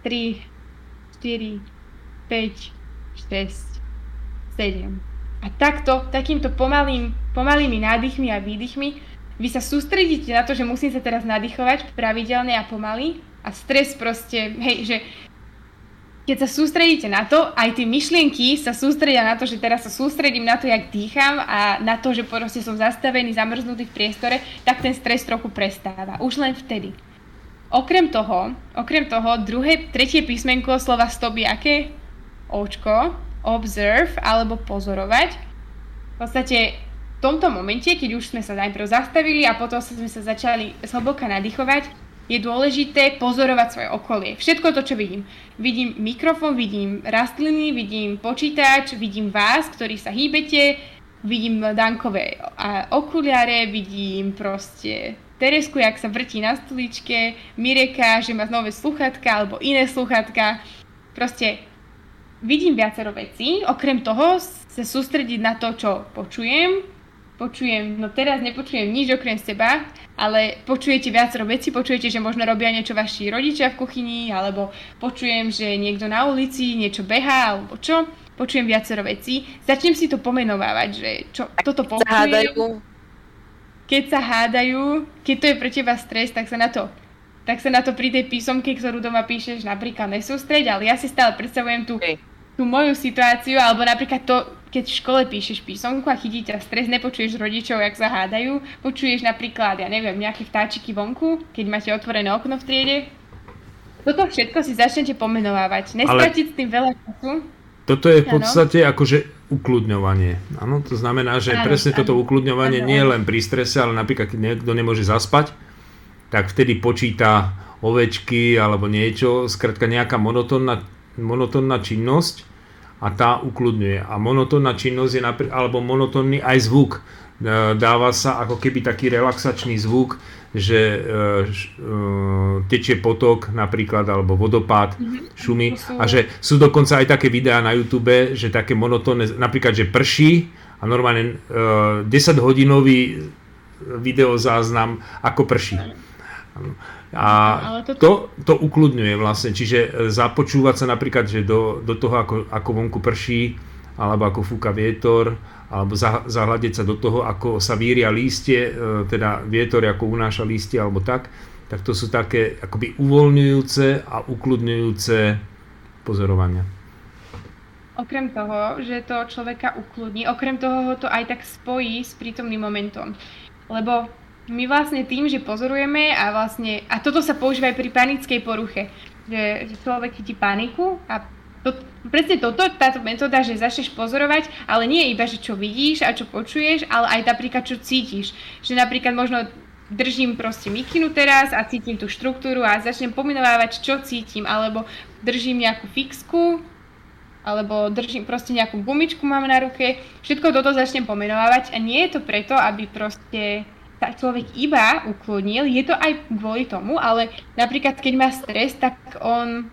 tri, štyri, 5, 6, 7. A takto, takýmto pomalým, pomalými nádychmi a výdychmi vy sa sústredíte na to, že musím sa teraz nadýchovať pravidelne a pomaly a stres proste, hej, že keď sa sústredíte na to, aj tie myšlienky sa sústredia na to, že teraz sa sústredím na to, jak dýcham a na to, že proste som zastavený, zamrznutý v priestore, tak ten stres trochu prestáva. Už len vtedy. Okrem toho, okrem toho, druhé, tretie písmenko slova stop je aké? Očko, observe alebo pozorovať. V podstate tomto momente, keď už sme sa najprv zastavili a potom sme sa začali zhlboka nadýchovať, je dôležité pozorovať svoje okolie. Všetko to, čo vidím. Vidím mikrofón, vidím rastliny, vidím počítač, vidím vás, ktorí sa hýbete, vidím Dankové okuliare, vidím proste Teresku, jak sa vrtí na stoličke, Mireka, že má nové sluchatka alebo iné sluchatka. Proste vidím viacero vecí, okrem toho sa sústrediť na to, čo počujem. Počujem, no teraz nepočujem nič okrem seba, ale počujete viacero veci, počujete, že možno robia niečo vaši rodičia v kuchyni, alebo počujem, že niekto na ulici niečo behá, alebo čo. Počujem viacero vecí. Začnem si to pomenovávať, že čo toto počujem. Keď sa hádajú, keď to je pre teba stres, tak sa na to tak sa na to pri tej písomke, ktorú doma píšeš, napríklad nesústreď, ale ja si stále predstavujem tú, Hej. Tú moju situáciu, alebo napríklad to, keď v škole píšeš písomku a chytí ťa stres, nepočuješ rodičov, jak sa hádajú, počuješ napríklad, ja neviem, nejaké vtáčiky vonku, keď máte otvorené okno v triede. Toto všetko si začnete pomenovávať. Nestratiť s tým veľa času. Toto je v podstate akože ukludňovanie. Áno, to znamená, že Áno, presne toto áno. ukludňovanie Áno, nie je len pri strese, ale napríklad, keď niekto nemôže zaspať, tak vtedy počíta ovečky alebo niečo, skrátka nejaká monotónna, monotónna činnosť a tá ukludňuje. A monotónna činnosť je napr- alebo monotónny aj zvuk. E, Dáva sa ako keby taký relaxačný zvuk, že e, e, tečie potok napríklad, alebo vodopád, šumy. To sú- A že sú dokonca aj také videá na YouTube, že také monotónne, napríklad, že prší a normálne e, 10 hodinový videozáznam ako prší. A toto- to, to ukludňuje vlastne, čiže e, započúvať sa napríklad, že do, do toho, ako, ako vonku prší, alebo ako fúka vietor, alebo za, zahľadiť sa do toho, ako sa víria lístie, e, teda vietor ako unáša lístie, alebo tak, tak to sú také akoby uvoľňujúce a ukludňujúce pozorovania. Okrem toho, že to človeka ukludní, okrem toho ho to aj tak spojí s prítomným momentom. Lebo my vlastne tým, že pozorujeme a vlastne, a toto sa používa aj pri panickej poruche, že, že človek chytí paniku a to, presne toto, táto metóda, že začneš pozorovať, ale nie iba, že čo vidíš a čo počuješ, ale aj napríklad čo cítiš. Že napríklad možno držím proste mikinu teraz a cítim tú štruktúru a začnem pomenovávať, čo cítim, alebo držím nejakú fixku, alebo držím proste nejakú gumičku mám na ruke, všetko toto začnem pomenovať a nie je to preto, aby proste sa človek iba uklonil, je to aj kvôli tomu, ale napríklad keď má stres, tak on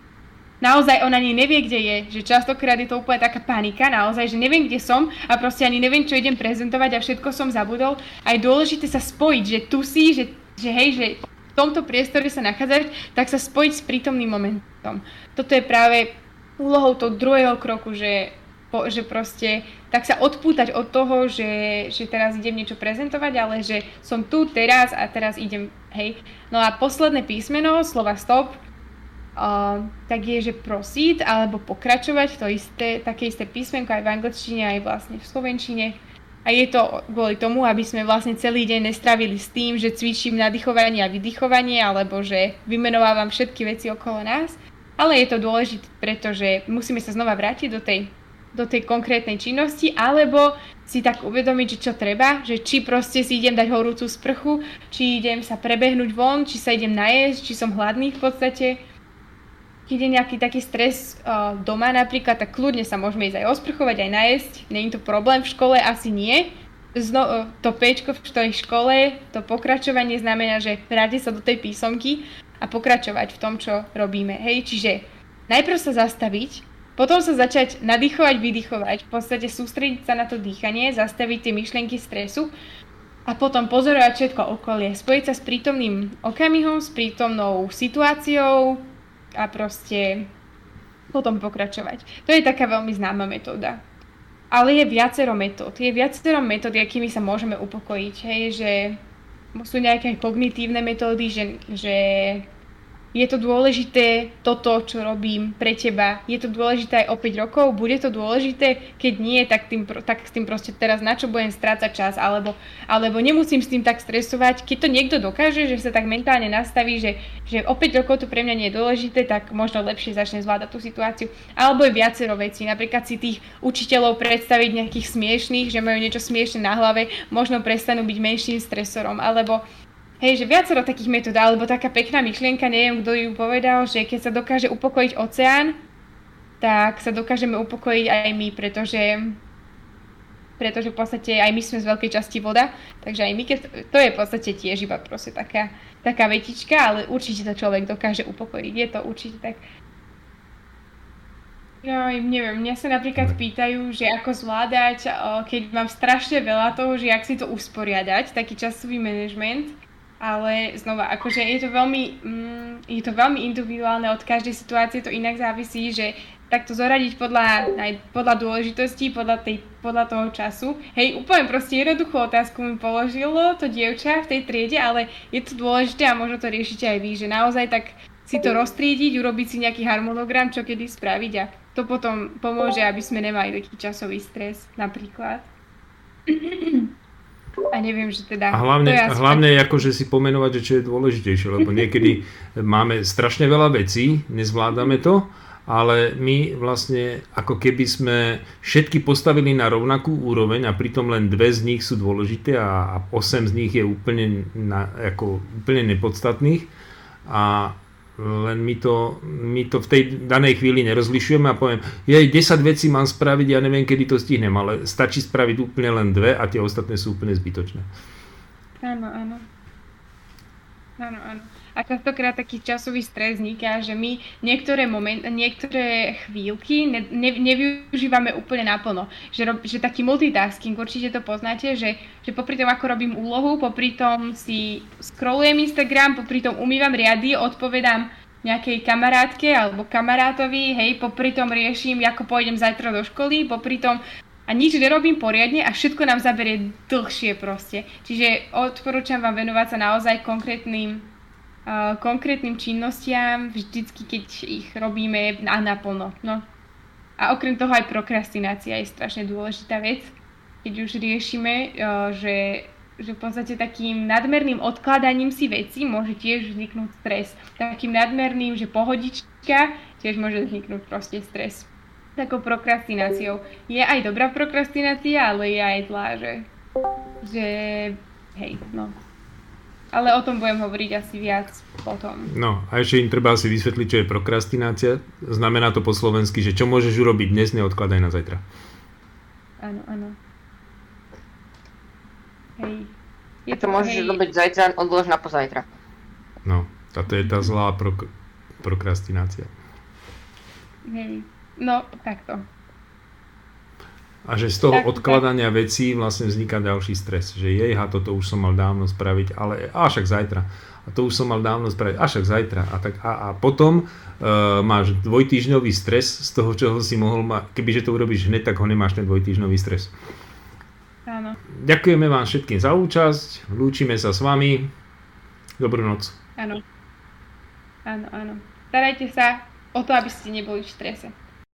naozaj on ani nevie, kde je, že častokrát je to úplne taká panika, naozaj, že neviem, kde som a proste ani neviem, čo idem prezentovať a všetko som zabudol. A je dôležité sa spojiť, že tu si, že, že hej, že v tomto priestore sa nachádzať, tak sa spojiť s prítomným momentom. Toto je práve úlohou toho druhého kroku, že, po, že proste tak sa odpútať od toho, že, že teraz idem niečo prezentovať, ale že som tu teraz a teraz idem, hej. No a posledné písmeno, slova stop, uh, tak je, že proceed alebo pokračovať, to isté, také isté písmenko aj v angličtine, aj vlastne v slovenčine. A je to kvôli tomu, aby sme vlastne celý deň nestravili s tým, že cvičím nadýchovanie a vydychovanie, alebo že vymenovávam všetky veci okolo nás. Ale je to dôležité, pretože musíme sa znova vrátiť do tej, do tej konkrétnej činnosti, alebo si tak uvedomiť, že čo treba, že či proste si idem dať horúcu sprchu, či idem sa prebehnúť von, či sa idem najesť, či som hladný v podstate, keď je nejaký taký stres uh, doma napríklad, tak kľudne sa môžeme ísť aj osprchovať, aj najesť. Není to problém, v škole asi nie. Zno, uh, to pečko v tej škole, to pokračovanie znamená, že vrátiť sa do tej písomky a pokračovať v tom, čo robíme. Hej, čiže najprv sa zastaviť, potom sa začať nadýchovať, vydychovať, v podstate sústrediť sa na to dýchanie, zastaviť tie myšlienky stresu a potom pozorovať všetko okolie, spojiť sa s prítomným okamihom, s prítomnou situáciou, a proste potom pokračovať. To je taká veľmi známa metóda. Ale je viacero metód. Je viacero metód, akými sa môžeme upokojiť. Hej, že sú nejaké kognitívne metódy, že, že je to dôležité toto, čo robím pre teba, je to dôležité aj o 5 rokov, bude to dôležité, keď nie, tak, tým, tak s tým proste teraz na čo budem strácať čas, alebo, alebo nemusím s tým tak stresovať. Keď to niekto dokáže, že sa tak mentálne nastaví, že, že o 5 rokov to pre mňa nie je dôležité, tak možno lepšie začne zvládať tú situáciu. Alebo je viacero vecí, napríklad si tých učiteľov predstaviť nejakých smiešných, že majú niečo smiešne na hlave, možno prestanú byť menším stresorom, alebo Hej, že viacero takých metód, alebo taká pekná myšlienka, neviem, kto ju povedal, že keď sa dokáže upokojiť oceán, tak sa dokážeme upokojiť aj my, pretože pretože v podstate aj my sme z veľkej časti voda, takže aj my, keď, to je v podstate tiež iba proste taká, taká vetička, ale určite to človek dokáže upokojiť, je to určite tak. No, neviem, mňa sa napríklad pýtajú, že ako zvládať, keď mám strašne veľa toho, že jak si to usporiadať, taký časový manažment ale znova, akože je to veľmi, mm, je to veľmi individuálne, od každej situácie to inak závisí, že takto zoradiť podľa, aj podľa dôležitosti, podľa, tej, podľa toho času. Hej, úplne proste jednoduchú otázku mi položilo to dievča v tej triede, ale je to dôležité a možno to riešite aj vy, že naozaj tak si to roztriediť, urobiť si nejaký harmonogram, čo kedy spraviť a to potom pomôže, aby sme nemali taký časový stres napríklad. [CLEARS THROAT] A neviem, že teda... A hlavne, ja hlavne tak... akože si pomenovať, že čo je dôležitejšie, lebo niekedy máme strašne veľa vecí, nezvládame to, ale my vlastne ako keby sme všetky postavili na rovnakú úroveň a pritom len dve z nich sú dôležité a, 8 z nich je úplne, na, ako, úplne nepodstatných. A len my to, my to v tej danej chvíli nerozlišujeme a poviem, je 10 vecí mám spraviť, ja neviem, kedy to stihnem, ale stačí spraviť úplne len dve a tie ostatné sú úplne zbytočné. Áno, áno. Áno, áno. A častokrát taký časový stres vzniká, že my niektoré, moment, niektoré chvíľky ne, ne, nevyužívame úplne naplno. Že, rob, že taký multitasking, určite to poznáte, že, že popri tom, ako robím úlohu, popri tom si scrollujem Instagram, popri tom umývam riady, odpovedám nejakej kamarátke alebo kamarátovi, hej, popri tom riešim, ako pôjdem zajtra do školy, popri tom a nič nerobím poriadne a všetko nám zaberie dlhšie proste. Čiže odporúčam vám venovať sa naozaj konkrétnym konkrétnym činnostiam vždycky, keď ich robíme na naplno. No. A okrem toho aj prokrastinácia je strašne dôležitá vec, keď už riešime, že, že v podstate takým nadmerným odkladaním si veci môže tiež vzniknúť stres. Takým nadmerným, že pohodička, tiež môže vzniknúť proste stres. Takou prokrastináciou. Je aj dobrá prokrastinácia, ale je aj zlá, že, že hej, no, Ale o tom budem hovoriť asi viac potom. No a ešte im treba asi vysvetliť, čo je prokrastinácia. Znamená to po slovensky, že čo môžeš urobiť dnes, neodkladaj na zajtra. Áno, áno. Hej. Je to môžeš hej, robiť zajtra, odlož na pozajtra. No, táto je tá zlá prok- prokrastinácia. Hej. No, takto. A že z toho Tak, tak. odkladania vecí vlastne vzniká ďalší stres. Že jej, ha, toto už som mal dávno spraviť, ale a však zajtra. A to už som mal dávno spraviť, a však zajtra. A, tak, a, a potom uh, máš dvojtýždňový stres z toho, čoho si mohol mať. Kebyže to urobíš hneď, tak ho nemáš ten dvojtýždňový stres. Áno. Ďakujeme vám všetkým za účasť, lúčime sa s vami. Dobrú noc. Áno. Áno, áno. Starajte sa o to, aby ste neboli v strese.